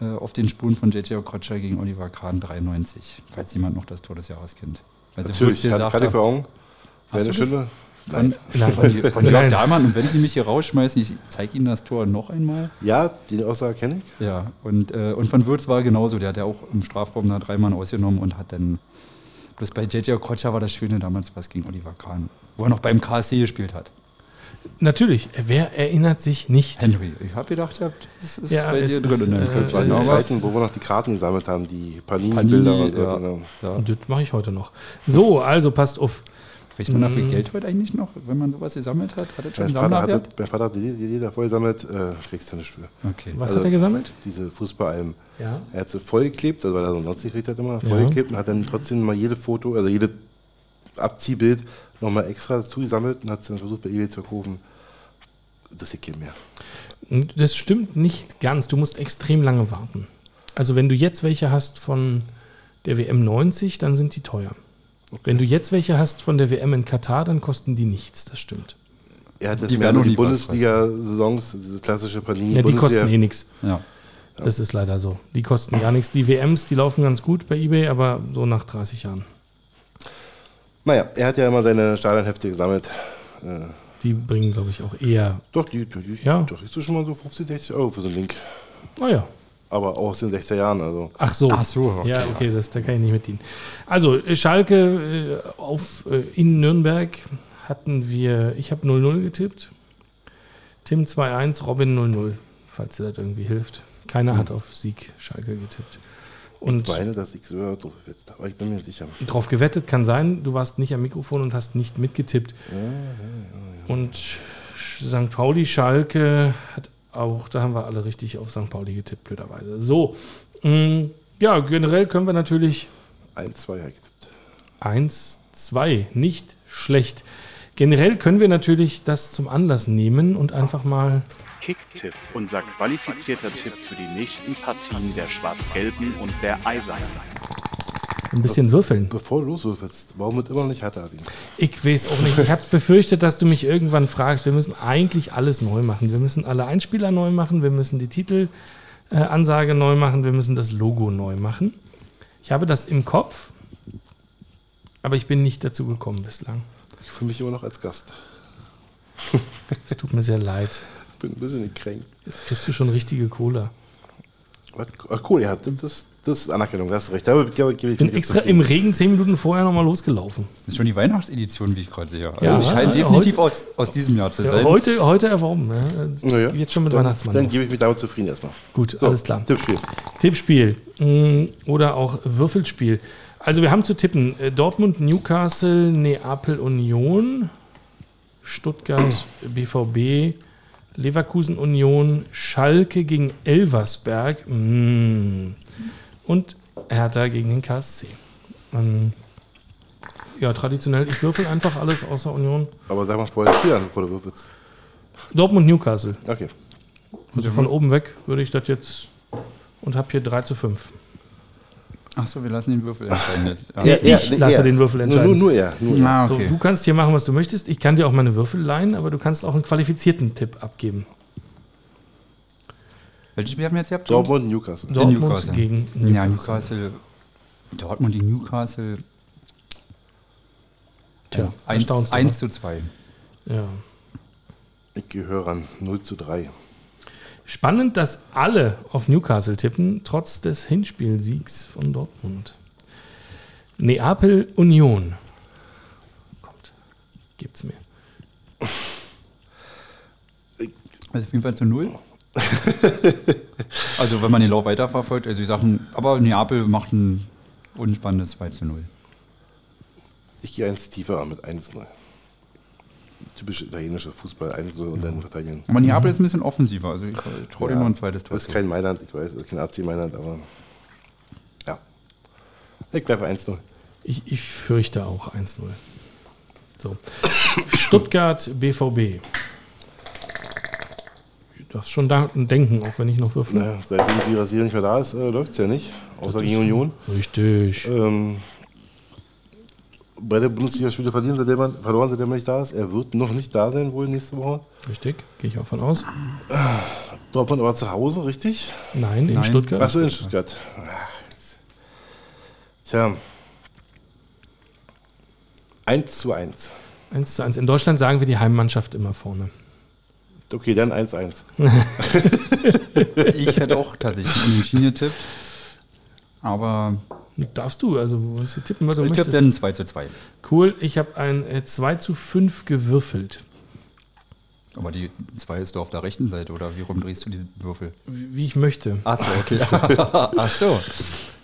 äh, auf den Spuren von JJ Okocha gegen Oliver Kahn 93, falls jemand noch das Tor des Jahres kennt. Also Natürlich, gerade gesagt gerade hat, vor Augen. Hast Deine du das? Stille. Von, Nein. von, von Jörg Nein. Dahlmann und wenn sie mich hier rausschmeißen, ich zeige Ihnen das Tor noch einmal. Ja, die Aussage kenne ich. Ja, und, äh, und von Würz war genauso. Der hat ja auch im Strafraum da drei Mann ausgenommen und hat dann. Bloß bei JJ Okocha war das Schöne damals was gegen Oliver Kahn, wo er noch beim KSC gespielt hat. Natürlich, wer erinnert sich nicht? Henry, ich habe gedacht, das ist Ja, bei dir drin ist, in deinem äh, Köpfchen. die aber- Zeiten, wo wir noch die Karten gesammelt haben, die Panini, Panini-Bilder und so. ja, weiter. ja. Und das mache ich heute noch. So, also passt auf. Kriegt man dafür Mhm. Geld heute eigentlich noch, wenn man sowas gesammelt hat? Hat das schon Mein Vater, mein Vater hat die, Lieder voll gesammelt, äh, kriegst du nicht für. Okay. Was Also- hat er gesammelt? Diese Fußballalben. Ja. Er hat sie vollgeklebt, also weil er sonst nicht gekriegt hat immer, Ja. vollgeklebt und hat dann trotzdem mal jede Foto, also jede Abziehbild nochmal extra zugesammelt und hat es dann versucht bei eBay zu verkaufen. Das ist kein mehr. Das stimmt nicht ganz. Du musst extrem lange warten. Also wenn du jetzt welche hast von der WM 90, dann sind die teuer. Wenn du jetzt welche hast von der WM in Katar, dann kosten die nichts. Das stimmt. Hat jetzt Die werden noch die Bundesliga-Saisons, diese klassische Panini. Ja, die kosten Bundesliga- eh nichts. Ja. Das ist leider so. Die kosten gar nichts. Die WMs, die laufen ganz gut bei eBay, aber so nach 30 Jahren. Naja, er hat ja immer seine Stadionhefte gesammelt. Äh, Die bringen, glaube ich, auch eher. doch, die, die, Ja. doch, ist schon mal so 50, 60 Euro für so ein Link. Naja. Aber auch aus den 60er Jahren, also. Ach so. Ach so, okay. Ja, okay, das, da kann ich nicht mit dienen. Also, Schalke äh, auf, äh, in Nürnberg hatten wir, ich habe 0-0 getippt. Tim 2-1, Robin 0-0, falls dir das irgendwie hilft. Keiner hat auf Sieg Schalke getippt. Und ich meine, dass ich so drauf wette, aber ich bin mir sicher. drauf gewettet kann sein, du warst nicht am Mikrofon und hast nicht mitgetippt. Und Sch- St. Pauli, Schalke hat auch, da haben wir alle richtig auf St. Pauli getippt, blöderweise. So, mh, ja, generell können wir natürlich 1, 2 habe ich getippt. 1, 2, nicht schlecht. Generell können wir natürlich das zum Anlass nehmen und einfach mal Kicktipp, unser qualifizierter Tipp für die nächsten Partien der Schwarz-Gelben und der Eisernen. Ein bisschen würfeln. Bevor du loswürfelst, warum wird immer noch nicht härter, Adin? Ich weiß auch nicht. Ich habe befürchtet, dass du mich irgendwann fragst. Wir müssen eigentlich alles neu machen. Wir müssen alle Einspieler neu machen. Wir müssen die Titelansage neu machen. Wir müssen das Logo neu machen. Ich habe das im Kopf, aber ich bin nicht dazu gekommen bislang. Ich fühle mich immer noch als Gast. Es tut mir sehr leid. Ich bin ein bisschen gekränkt. Jetzt kriegst du schon richtige Cola. Was? Ach, cool, ja, das, das ist Anerkennung, das ist recht. Da gebe ich, Ich bin extra im Regen zehn Minuten vorher nochmal losgelaufen. Das ist schon die Weihnachtsedition, wie ich gerade sehe. Also Ja, die scheint ja, definitiv heute- aus, aus diesem Jahr zu Ja, sein. heute, heute erworben. Ne? Naja, Jetzt schon mit dann, Weihnachtsmann. Dann gebe ich mich damit zufrieden erstmal. Gut, So, alles klar. Tippspiel. Tippspiel mh, oder auch Würfelspiel. Also wir haben zu tippen äh, Dortmund, Newcastle, Neapel, Union, Stuttgart, BVB, Leverkusen, Union, Schalke gegen Elversberg mh, und Hertha gegen den KSC. Ähm, ja, traditionell, ich würfel einfach alles außer Union. Aber sag mal vorher das Spiel an, bevor du würfelst. Dortmund, Newcastle. Okay. Also von oben weg würde ich das jetzt und habe hier 3 zu 5. Achso, wir lassen den Würfel entscheiden. jetzt. Ja. Ja, ich lasse den Würfel Nur, nur, entscheiden. nur er. Nur er. Ah, So, okay. du kannst hier machen, was du möchtest. Ich kann dir auch meine Würfel leihen, aber du kannst auch einen qualifizierten Tipp abgeben. Welches Spiel haben wir jetzt gehabt? Dortmund, Newcastle. Dortmund Newcastle. gegen Newcastle. Ja, Newcastle. Dortmund gegen Newcastle. Tja, 1, erstaunst du, 1 zu 2. Ja. Ich gehöre an 0 zu 3. Spannend, dass alle auf Newcastle tippen, trotz des Hinspielsiegs von Dortmund. Neapel Union. Kommt. Gibt's mir. Also auf jeden Fall zu 0. also wenn man den Lauf weiterverfolgt, also die Sachen, aber Neapel macht ein unspannendes 2 zu 0. Ich gehe eins tiefer an mit 1-0. Typisch italienischer Fußball, 1-0 und dann verteidigen. Aber Neapel ist ein bisschen offensiver, also ich traue Ja, noch ein zweites Tor Das ist zu. kein Mailand, ich weiß, das ist kein AC Mailand, aber ja. Ich bleibe 1-0. Ich, ich fürchte auch 1-0. So. Stuttgart BVB. Darfst schon da denken, auch wenn ich noch würfel. Naja, seitdem die Rasier nicht mehr da ist, äh, läuft es ja nicht. Außer gegen Union. Richtig. Ähm, bei der Bundesliga-Spiele verlieren, seitdem man, verloren, seitdem er nicht da ist. Er wird noch nicht da sein, wohl nächste Woche. Richtig, gehe ich auch von aus. Dortmund aber zu Hause, richtig? Nein, in Nein. Stuttgart. Achso, in Stuttgart. Tja. 1 zu 1. 1 zu 1. In Deutschland sagen wir die Heimmannschaft immer vorne. Okay, dann 1-1. Ich hätte auch tatsächlich unentschieden getippt. Aber Darfst du, also wo du tippen, was du ich tippe möchtest. dann 2 zu 2. Cool, ich habe ein äh, 2 zu 5 gewürfelt. Aber die 2 ist doch auf der rechten Seite, oder wie rum drehst du die Würfel? Wie wie ich möchte. Ach so, okay. Ach so.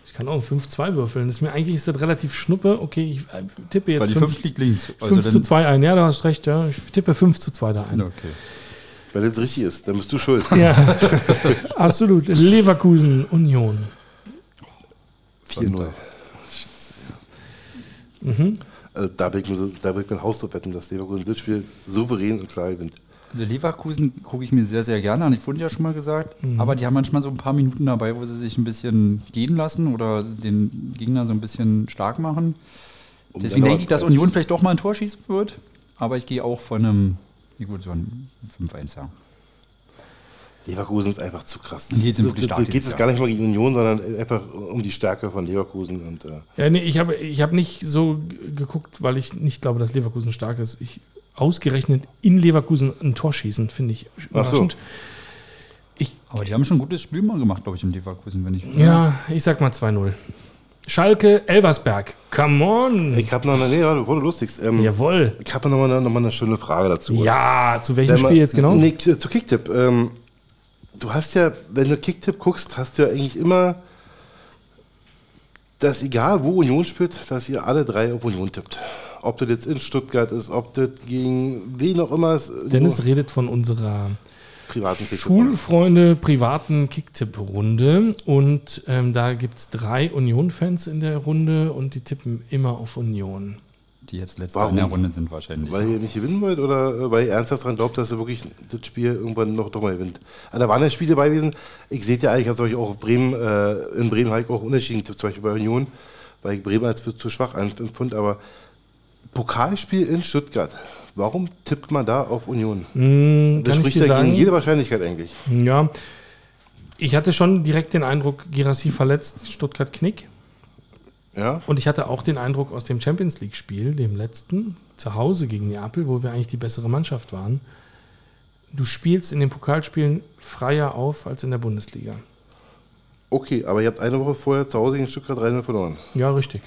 Ich kann auch ein 5-2 würfeln. Das ist mir eigentlich ist das relativ schnuppe. Okay, ich äh, tippe Weil jetzt die 5, 5 liegt links. 5 zu 2 ein. Ja, du hast recht, ja. Ich tippe 5 zu 2 da ein. Okay. Weil das richtig ist, dann bist du schuld. Ja, absolut. Leverkusen, Union. 4-0. Mhm. Also da will ich mir, so, da will ich mein Haus drauf wetten, dass Leverkusen das Spiel souverän und klar gewinnt. Also Leverkusen gucke ich mir sehr, sehr gerne an. Ich wurde ja schon mal gesagt. Aber die haben manchmal so ein paar Minuten dabei, wo sie sich ein bisschen gehen lassen oder den Gegner so ein bisschen stark machen. Um Deswegen denke ich, dass Union vielleicht doch mal ein Tor schießen wird. Aber ich gehe auch von einem, wie gut, so ein 5-1 sagen. Leverkusen ist einfach zu krass. Die sind wirklich Da- stark Da geht es gar nicht mal gegen Union, sondern einfach um die Stärke von Leverkusen. Und, äh, Ja, nee, ich habe ich hab nicht so geguckt, weil ich nicht glaube, dass Leverkusen stark ist. Ich ausgerechnet in Leverkusen ein Tor schießen, finde ich Ach so. überraschend. Aber die haben schon ein gutes Spiel mal gemacht, glaube ich, in Leverkusen, wenn ich. Ja, ich sag mal 2-0. Schalke, Elversberg. Come on. ich habe noch eine, nee, warte, bevor du lustigst, ähm, Jawohl. ich habe noch mal, eine, noch mal eine schöne Frage dazu. Ja, zu welchem Wenn man- Spiel jetzt genau? Nee, zu zu Kicktipp. Ähm, du hast ja, wenn du Kicktipp guckst, hast du ja eigentlich immer, dass egal wo Union spielt, dass ihr alle drei auf Union tippt. Ob das jetzt in Stuttgart ist, ob das gegen wen auch immer ist. Dennis redet von unserer privaten. Schulfreunde privaten Kicktipp-Runde. Und ähm, da gibt es drei Union-Fans in der Runde und die tippen immer auf Union. Die jetzt letzte Warum? in der Runde sind wahrscheinlich. Weil ihr nicht gewinnen wollt oder äh, weil ihr ernsthaft daran glaubt, dass ihr wirklich das Spiel irgendwann noch doch mal gewinnt? Also, da waren ja Spiele dabei gewesen. Ich sehe ja eigentlich, ich habe euch auch auf Bremen, äh, in Bremen habe ich auch unentschieden getippt, zum Beispiel bei Union, weil ich Bremen als für zu schwach empfand. Aber Pokalspiel in Stuttgart, warum tippt man da auf Union? Hm, Das spricht ja sagen? gegen jede Wahrscheinlichkeit eigentlich. Ja, ich hatte schon direkt den Eindruck, Girassi verletzt, Stuttgart Knick. Ja? Und ich hatte auch den Eindruck aus dem Champions League-Spiel, dem letzten, zu Hause gegen Neapel, wo wir eigentlich die bessere Mannschaft waren. Du spielst in den Pokalspielen freier auf als in der Bundesliga. Okay, aber ihr habt eine Woche vorher zu Hause gegen Stuttgart 3 verloren. Ja, richtig.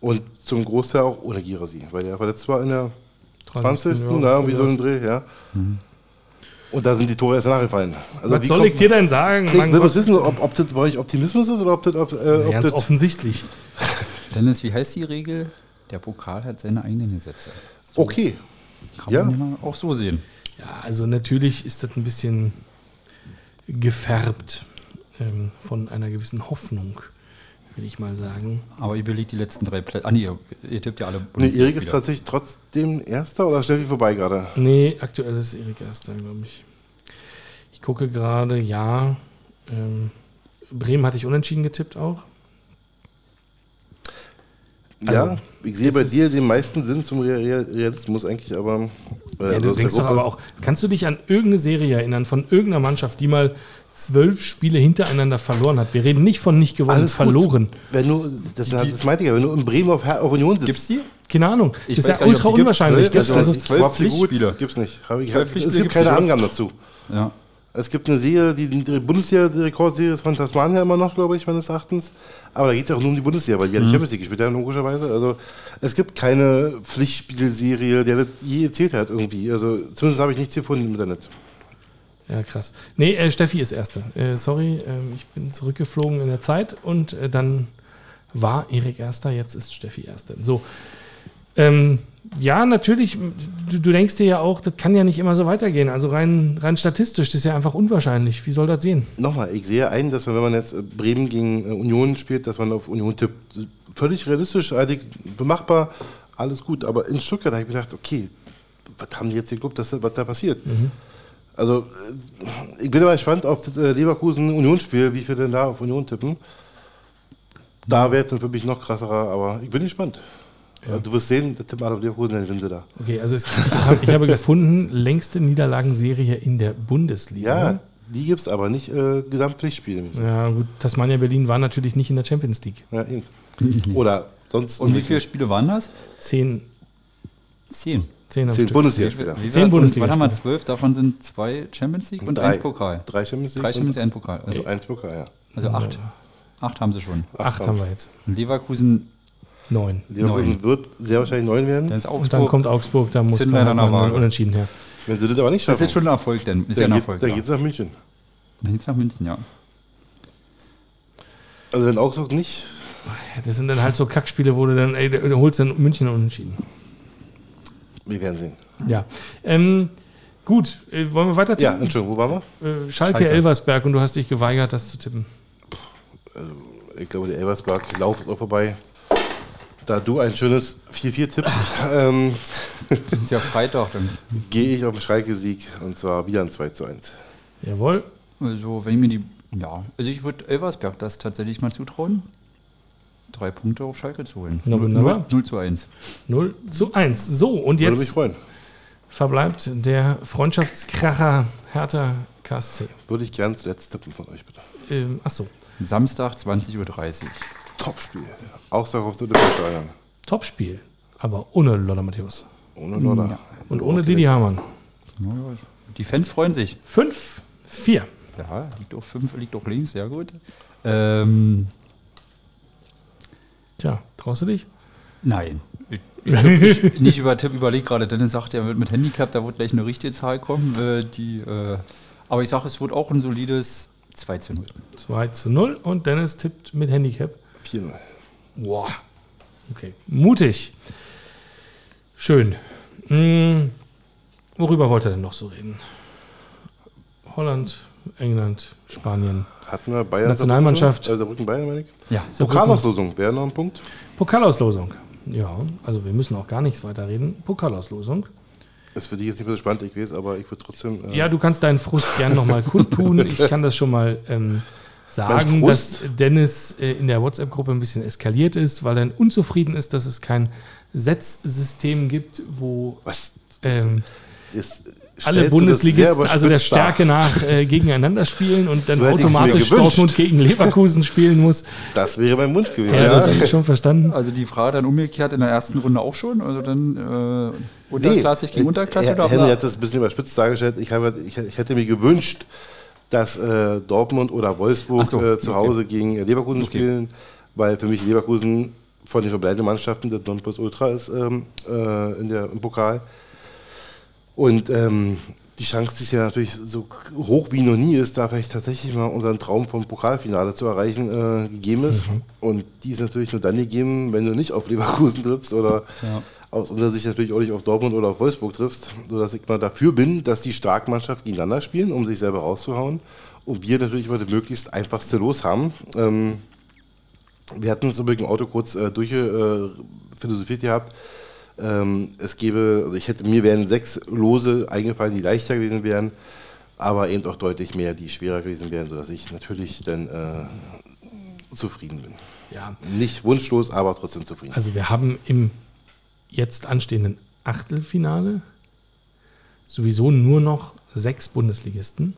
Und zum Großteil auch ohne Girasi, weil der verletzt war in der 20. Ja, na, wie so ein Dreh, ja. Und da sind die Tore erst nachgefallen. Also Was soll ich dir denn sagen? Ich will was wissen, ob, ob das bei euch Optimismus ist oder ob das. Ob, äh, ob Ganz das offensichtlich. Dennis, wie heißt die Regel? Der Pokal hat seine eigenen Gesetze. okay. Kann Ja. man ja auch so sehen. Ja, also natürlich ist das ein bisschen gefärbt ähm, von einer gewissen Hoffnung, will ich mal sagen. Aber ihr belegt die letzten drei Plätze. Ah, nee, ihr, ihr tippt ja alle Nee, Erik ist tatsächlich trotzdem Erster oder Steffi vorbei gerade? Nee, aktuell ist Erik Erster, glaube ich. Ich gucke gerade, ja. Ähm, Bremen hatte ich unentschieden getippt auch. ja, Also, ich sehe bei dir den meisten Sinn zum Real- Real- Realismus eigentlich, aber. Äh, Ja, du denkst doch aber auch, kannst du dich an irgendeine Serie erinnern von irgendeiner Mannschaft, die mal zwölf Spiele hintereinander verloren hat? Wir reden nicht von nicht gewonnen, Alles gut. verloren. Wenn du, das, das meinte ich ja, wenn du in Bremen auf, auf Union sitzt. Gibt's die? Keine Ahnung. Ich das ist ja nicht, ultra es die gibt. unwahrscheinlich. Zwölf, Gibt's also- also, zwölf. Pflichtspiele. Gibt's nicht. Hab ich, es gibt gibt's keine. Angaben dazu. Ja. Es gibt eine Serie, die, die Bundesliga-Rekordserie ist von Tasmania immer noch, glaube ich, meines Erachtens. Aber da geht es ja auch nur um die Bundesliga, weil die ja die Champions League gespielt haben, logischerweise. Also es gibt keine Pflichtspielserie, der das je erzählt hat irgendwie. Also zumindest habe ich nichts gefunden im Internet. Ja, krass. Nee, äh, Steffi ist Erste. Äh, sorry, ähm, ich bin zurückgeflogen in der Zeit und äh, dann war Erik Erster, jetzt ist Steffi Erste. So. Ähm, ja, natürlich, du, du denkst dir ja auch, das kann ja nicht immer so weitergehen. Also rein, rein statistisch, das ist ja einfach unwahrscheinlich. Wie soll das sehen? Nochmal, ich sehe ein, dass man, wenn man jetzt äh, Bremen gegen äh, Union spielt, dass man auf Union tippt. Völlig realistisch, eigentlich bemachbar, alles gut. Aber in Stuttgart habe ich mir gedacht, okay, was haben die jetzt geglaubt, dass, was da passiert? Also, äh, ich bin mal gespannt auf das äh, Leverkusen-Unionsspiel, wie viele denn da auf Union tippen. Da wäre es dann für mich noch krasserer, aber ich bin gespannt. Ja. Du wirst sehen, der tippen alle auf Leverkusen, dann gewinnen sie da. Okay, also es, ich, hab, ich habe gefunden, längste Niederlagenserie in der Bundesliga. Ja, die gibt es aber nicht äh, Gesamtpflichtspiele. Ja, gut. Tasmania Berlin war natürlich nicht in der Champions League. Ja, eben. Oder sonst. Und wie viele Spiele waren das? Zehn. Zehn. Zehn, Zehn. Bundesliga-Spieler. Wie Zehn Bundesligaspiele. Was haben wir? Zwölf, davon sind zwei Champions League und, drei. eins Pokal. Drei Champions League. Drei Champions League, ein Pokal. Also, und eins Pokal, ja. also acht. Acht haben sie schon. Acht haben wir jetzt. Und Leverkusen, Neun. Leverkusen Neun. wird sehr wahrscheinlich neun werden. dann ist Und dann Augsburg. kommt Augsburg, da muss Zehn dann halt unentschieden her. Wenn sie das aber nicht Das schaffen, ist jetzt schon ein Erfolg, denn ist ja ein dann, Erfolg. geht, dann ja. geht's nach München. Dann geht's nach München, ja. Also wenn Augsburg nicht, Das sind dann halt so Kackspiele, wo du dann, ey, du holst dann München unentschieden. Wir werden sehen. Ja. Ähm, gut, äh, wollen wir weiter Ja, tippen? Entschuldigung, wo waren wir? Äh, Schalke, Schalke. Elversberg und du hast dich geweigert, das zu tippen. Ich glaube, der Elversberg Lauf ist auch vorbei. Da du ein schönes 4-4 tippst, ähm, Ist ja Freitag. Dann. gehe ich auf den Schalke-Sieg und zwar wieder ein 2 zu 1. Jawohl. Also, wenn ich mir die. Ja, also ich würde Elversberg das tatsächlich mal zutrauen. Drei Punkte auf Schalke zu holen. Na, Null- wunderbar. null- 0 zu 1. 0 zu 1. So, und Würde mich jetzt freuen. verbleibt der Freundschaftskracher Hertha KSC. Würde ich gern zuletzt tippen von euch, bitte. Ähm, achso, Samstag 20.30 Uhr. Topspiel. Aussage auf der Olympiastadion. Topspiel. Aber ohne Lothar Matthäus. Ohne Lodder. Und ohne Didi Hamann. Ja, ja. Die Fans freuen sich. 5, 4. Ja, liegt auch 5, liegt auch links, sehr gut. Ähm, Tja, traust du dich? nein. Ich, ich, tipp- ich, nicht über Tipp überlegt gerade, Dennis sagt, er wird mit Handicap, da wird gleich eine richtige Zahl kommen. Äh, die, äh, aber ich sage, es wird auch ein solides 2 zu 0. 2 zu 0 und Dennis tippt mit Handicap. 4-0. Boah. Okay. Mutig. Schön. Hm, worüber wollt ihr denn noch so reden? Holland, England, Spanien. Hatten wir Bayern Nationalmannschaft. Saarbrücken, äh, Saarbrücken Bayern, meine ich. Ja, Pokalauslosung, wäre noch ein Punkt. Pokalauslosung. Ja, also wir müssen auch gar nichts weiter reden. Pokalauslosung. Ist für dich jetzt nicht mehr so spannend, ich weiß, aber ich würde trotzdem. Äh, Ja, du kannst deinen Frust gern nochmal kundtun. Ich kann das schon mal ähm, sagen, dass? Dennis äh, in der WhatsApp-Gruppe ein bisschen eskaliert ist, weil er unzufrieden ist, dass es kein Setzsystem gibt, wo was? ähm, Ist, alle Bundesligisten, also der? Stärke nach, äh, gegeneinander spielen und dann So automatisch. Dortmund gegen Leverkusen spielen muss. Das wäre mein Wunsch gewesen. Ja, Ja, das habe ich schon verstanden. Also die Frage dann umgekehrt in der ersten Runde auch schon? Also dann äh, unterklassig gegen Unterklasse? Herr oder Henry hat das ein bisschen überspitzt dargestellt. Ich, habe, ich, ich hätte mir gewünscht, dass äh, Dortmund oder Wolfsburg so, äh, zu okay. Hause gegen Leverkusen Okay. spielen, weil für mich Leverkusen von den verbleibenden Mannschaften der Nonplusultra ist ähm, äh, in der, im Pokal. Und ähm, die Chance, die ist ja natürlich so hoch wie noch nie ist, da vielleicht tatsächlich mal unseren Traum vom Pokalfinale zu erreichen, äh, gegeben ist. Und die ist natürlich nur dann gegeben, wenn du nicht auf Leverkusen triffst oder Ja. aus unserer Sicht natürlich auch nicht auf Dortmund oder auf Wolfsburg triffst, sodass ich mal dafür bin, dass die starken Mannschaften gegeneinander spielen, um sich selber rauszuhauen. Und wir natürlich immer das möglichst einfachste Los haben. Ähm, wir hatten uns übrigens im Auto kurz äh, durchphilosophiert gehabt. Ähm, es gäbe, also ich hätte, mir wären sechs Lose eingefallen, die leichter gewesen wären, aber eben auch deutlich mehr, die schwerer gewesen wären, sodass ich natürlich dann äh, zufrieden bin. Ja, Nicht wunschlos, aber trotzdem zufrieden. also wir haben im jetzt anstehenden Achtelfinale sowieso nur noch sechs Bundesligisten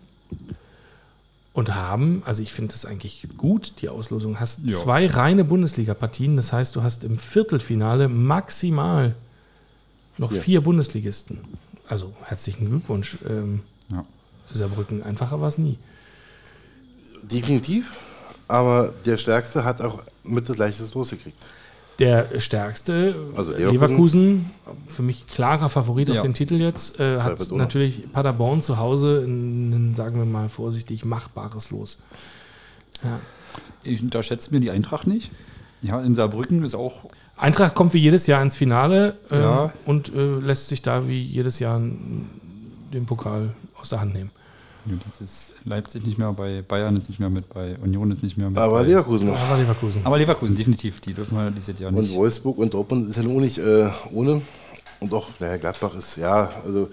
und haben, also ich finde das eigentlich gut, die Auslosung, hast Ja. zwei reine Bundesliga-Partien, das heißt, du hast im Viertelfinale maximal noch Vier. vier Bundesligisten. Also herzlichen Glückwunsch, ähm, Ja. Saarbrücken. Einfacher war es nie. Definitiv, aber der Stärkste hat auch mit das Leichteste losgekriegt. Der stärkste, Also Leverkusen, Leverkusen, für mich klarer Favorit auf Ja. den Titel jetzt, äh, hat natürlich Paderborn zu Hause ein, sagen wir mal vorsichtig, machbares Los. Ja. Ich unterschätze mir die Eintracht nicht. Ja, in Saarbrücken ist auch Eintracht kommt wie jedes Jahr ins Finale ähm, Ja. und äh, lässt sich da wie jedes Jahr den Pokal aus der Hand nehmen. Jetzt ist Leipzig nicht mehr bei Bayern, ist nicht mehr mit bei Union, ist nicht mehr mit Aber bei. Leverkusen noch. Aber Leverkusen. Aber Leverkusen, definitiv. Die dürfen wir dieses Jahr Und nicht. Wolfsburg und Dortmund ist ja nur nicht äh, ohne. Und auch, naja, Gladbach ist, ja, also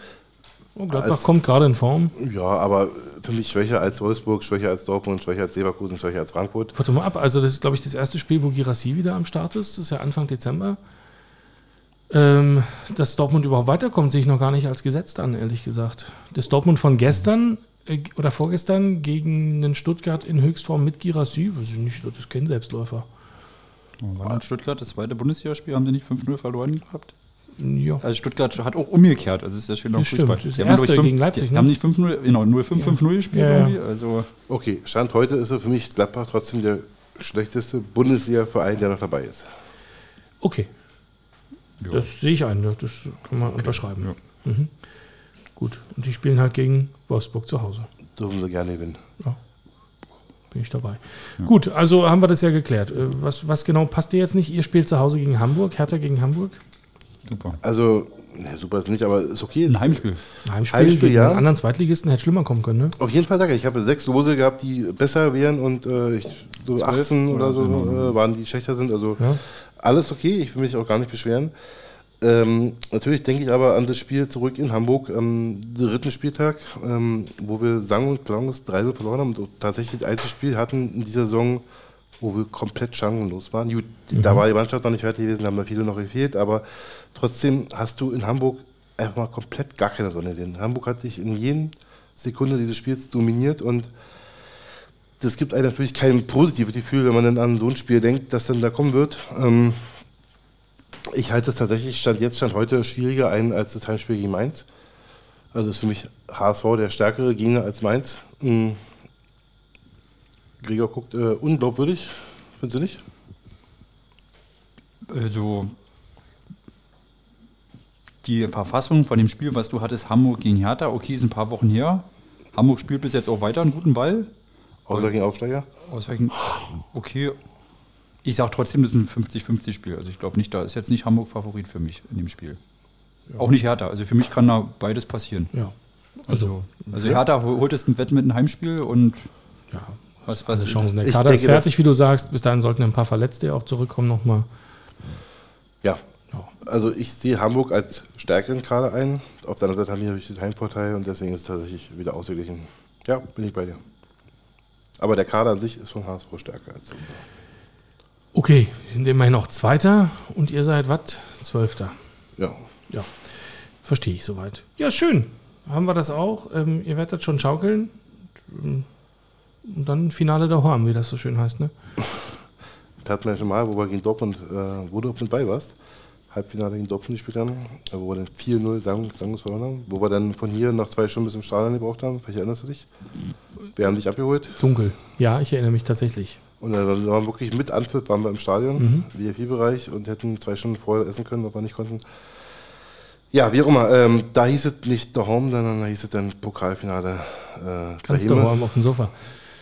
Oh, Gladbach Als- kommt gerade in Form. Ja, aber für mich schwächer als Wolfsburg, schwächer als Dortmund, schwächer als Leverkusen, schwächer als Frankfurt. Warte mal ab. Also, das ist, glaube ich, das erste Spiel, wo Girassi wieder am Start ist. Das ist ja Anfang Dezember. Ähm, dass Dortmund überhaupt weiterkommt, sehe ich noch gar nicht als gesetzt an, ehrlich gesagt. Das Dortmund von gestern äh, oder vorgestern gegen den Stuttgart in Höchstform mit Girassi, weiß ich nicht, das ist kein Selbstläufer. War in Stuttgart das zweite Bundesligaspiel, haben die nicht 5-0 verloren gehabt? Ja. Also Stuttgart hat auch umgekehrt, also ist ja schön stimmt. Fußball. Das ist Die haben, erste fünf- gegen Leipzig, die ne? haben nicht 5-0, genau, 0-5, 5-0 gespielt Ja, ja. irgendwie. Also Okay, Stand heute ist er für mich Gladbach trotzdem der schlechteste Bundesliga-Verein, der noch dabei ist. Okay. Das sehe ich ein, ja, das kann man unterschreiben. Mhm. Gut, und die spielen halt gegen Wolfsburg zu Hause. Dürfen sie gerne gewinnen. Bin ich dabei. Gut, also haben wir das ja geklärt. Äh, Was, was genau passt dir jetzt nicht? Ihr spielt zu Hause gegen Hamburg, Hertha gegen Hamburg. Super. Also, ne, super ist nicht, aber ist okay. Ein Heimspiel. Ein Heimspiel, Heimspiel, ja. einen anderen Zweitligisten hätte schlimmer kommen können, ne? Auf jeden Fall sage ich, ich habe sechs Lose gehabt, die besser wären und äh, ich, so Zwölf 18 oder oder so genau. äh, waren, die schlechter sind. Also Ja. alles okay, ich will mich auch gar nicht beschweren. Ähm, natürlich denke ich aber an das Spiel zurück in Hamburg am dritten Spieltag, ähm, wo wir sang- und klanglos 3-0 verloren haben und tatsächlich das einzige Spiel hatten in dieser Saison, wo wir komplett chancenlos waren. Gut, Da war die Mannschaft noch nicht fertig gewesen, haben da viele noch gefehlt, aber trotzdem hast du in Hamburg einfach mal komplett gar keine Sonne gesehen. Hamburg hat dich in jeden Sekunde dieses Spiels dominiert und das gibt einem natürlich kein positives Gefühl, wenn man dann an so ein Spiel denkt, das dann da kommen wird. Ähm, ich halte es tatsächlich, Stand jetzt, Stand heute, schwieriger ein als das Heimspiel gegen Mainz. Also ist für mich HSV der stärkere Gegner als Mainz. Mhm. Gregor guckt äh, unglaubwürdig, findest du nicht? Also die Verfassung von dem Spiel, was du hattest, Hamburg gegen Hertha, okay, ist ein paar Wochen her. Hamburg spielt bis jetzt auch weiter einen guten Ball. Außer gegen Aufsteiger? Aus welchen, okay. Ich sage trotzdem, das ist ein 50-50-Spiel. Also ich glaube nicht, da ist jetzt nicht Hamburg Favorit für mich in dem Spiel. Auch nicht Hertha. Also für mich kann da beides passieren. Ja. Also, also Hertha hol- holt es ein Wett mit einem Heimspiel und Ja. Was, Alle was Chancen. Der Ich Kader ist denke, fertig, wie du sagst. Bis dahin sollten ein paar Verletzte auch zurückkommen nochmal. Ja. Also ich sehe Hamburg als stärkeren Kader ein. Auf der anderen Seite haben wir natürlich den Heimvorteil und deswegen ist es tatsächlich wieder ausgeglichen. Ja, bin ich bei dir. Aber der Kader an sich ist von HSV stärker als unser. Okay, wir sind immerhin noch Zweiter und ihr seid was? Zwölfter. Ja. Ja, verstehe ich soweit. Ja, schön. Haben wir das auch. Ähm, ihr werdet schon schaukeln. Und dann Finale der Horn, wie das so schön heißt, ne? Das hatten wir ja schon mal, wo wir gegen Dortmund, äh, wo du mit bei warst. Halbfinale gegen Dortmund gespielt haben, äh, wo wir dann 4-0 sagen, sagen verloren haben. Wo wir dann von hier noch zwei Stunden bis zum Stadion gebraucht haben. Vielleicht erinnerst du dich? Wir haben dich abgeholt. Dunkel. Ja, ich erinnere mich tatsächlich. Und dann waren wir wirklich mit Anpfiff, waren wir im Stadion, VIP-Bereich und hätten zwei Stunden vorher essen können, wir nicht konnten. Ja, wie auch immer. Ähm, da hieß es nicht daheim, sondern da hieß es dann Pokalfinale. Äh, Kannst du daheim. Horn auf dem Sofa.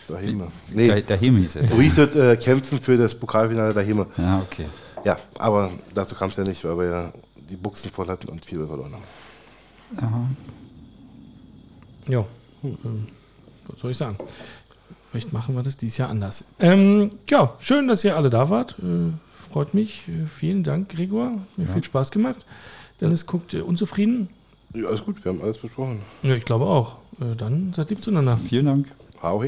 Daheim. Nee, der Hemi hieß es. so hieß es äh, Kämpfen für das Pokalfinale daheim. Ja, okay. Ja, aber dazu kam es ja nicht, weil wir ja die Buchsen voll hatten und viel verloren haben. Aha. Ja, ähm, was soll ich sagen? Vielleicht machen wir das dieses Jahr anders. Ähm, ja, schön, dass ihr alle da wart. Äh, freut mich. Äh, vielen Dank, Gregor. Mir viel Spaß gemacht. Dennis guckt äh, unzufrieden. Ja, alles gut, wir haben alles besprochen. Ja, ich glaube auch. Äh, dann seid lieb zueinander. Vielen Dank. Hau.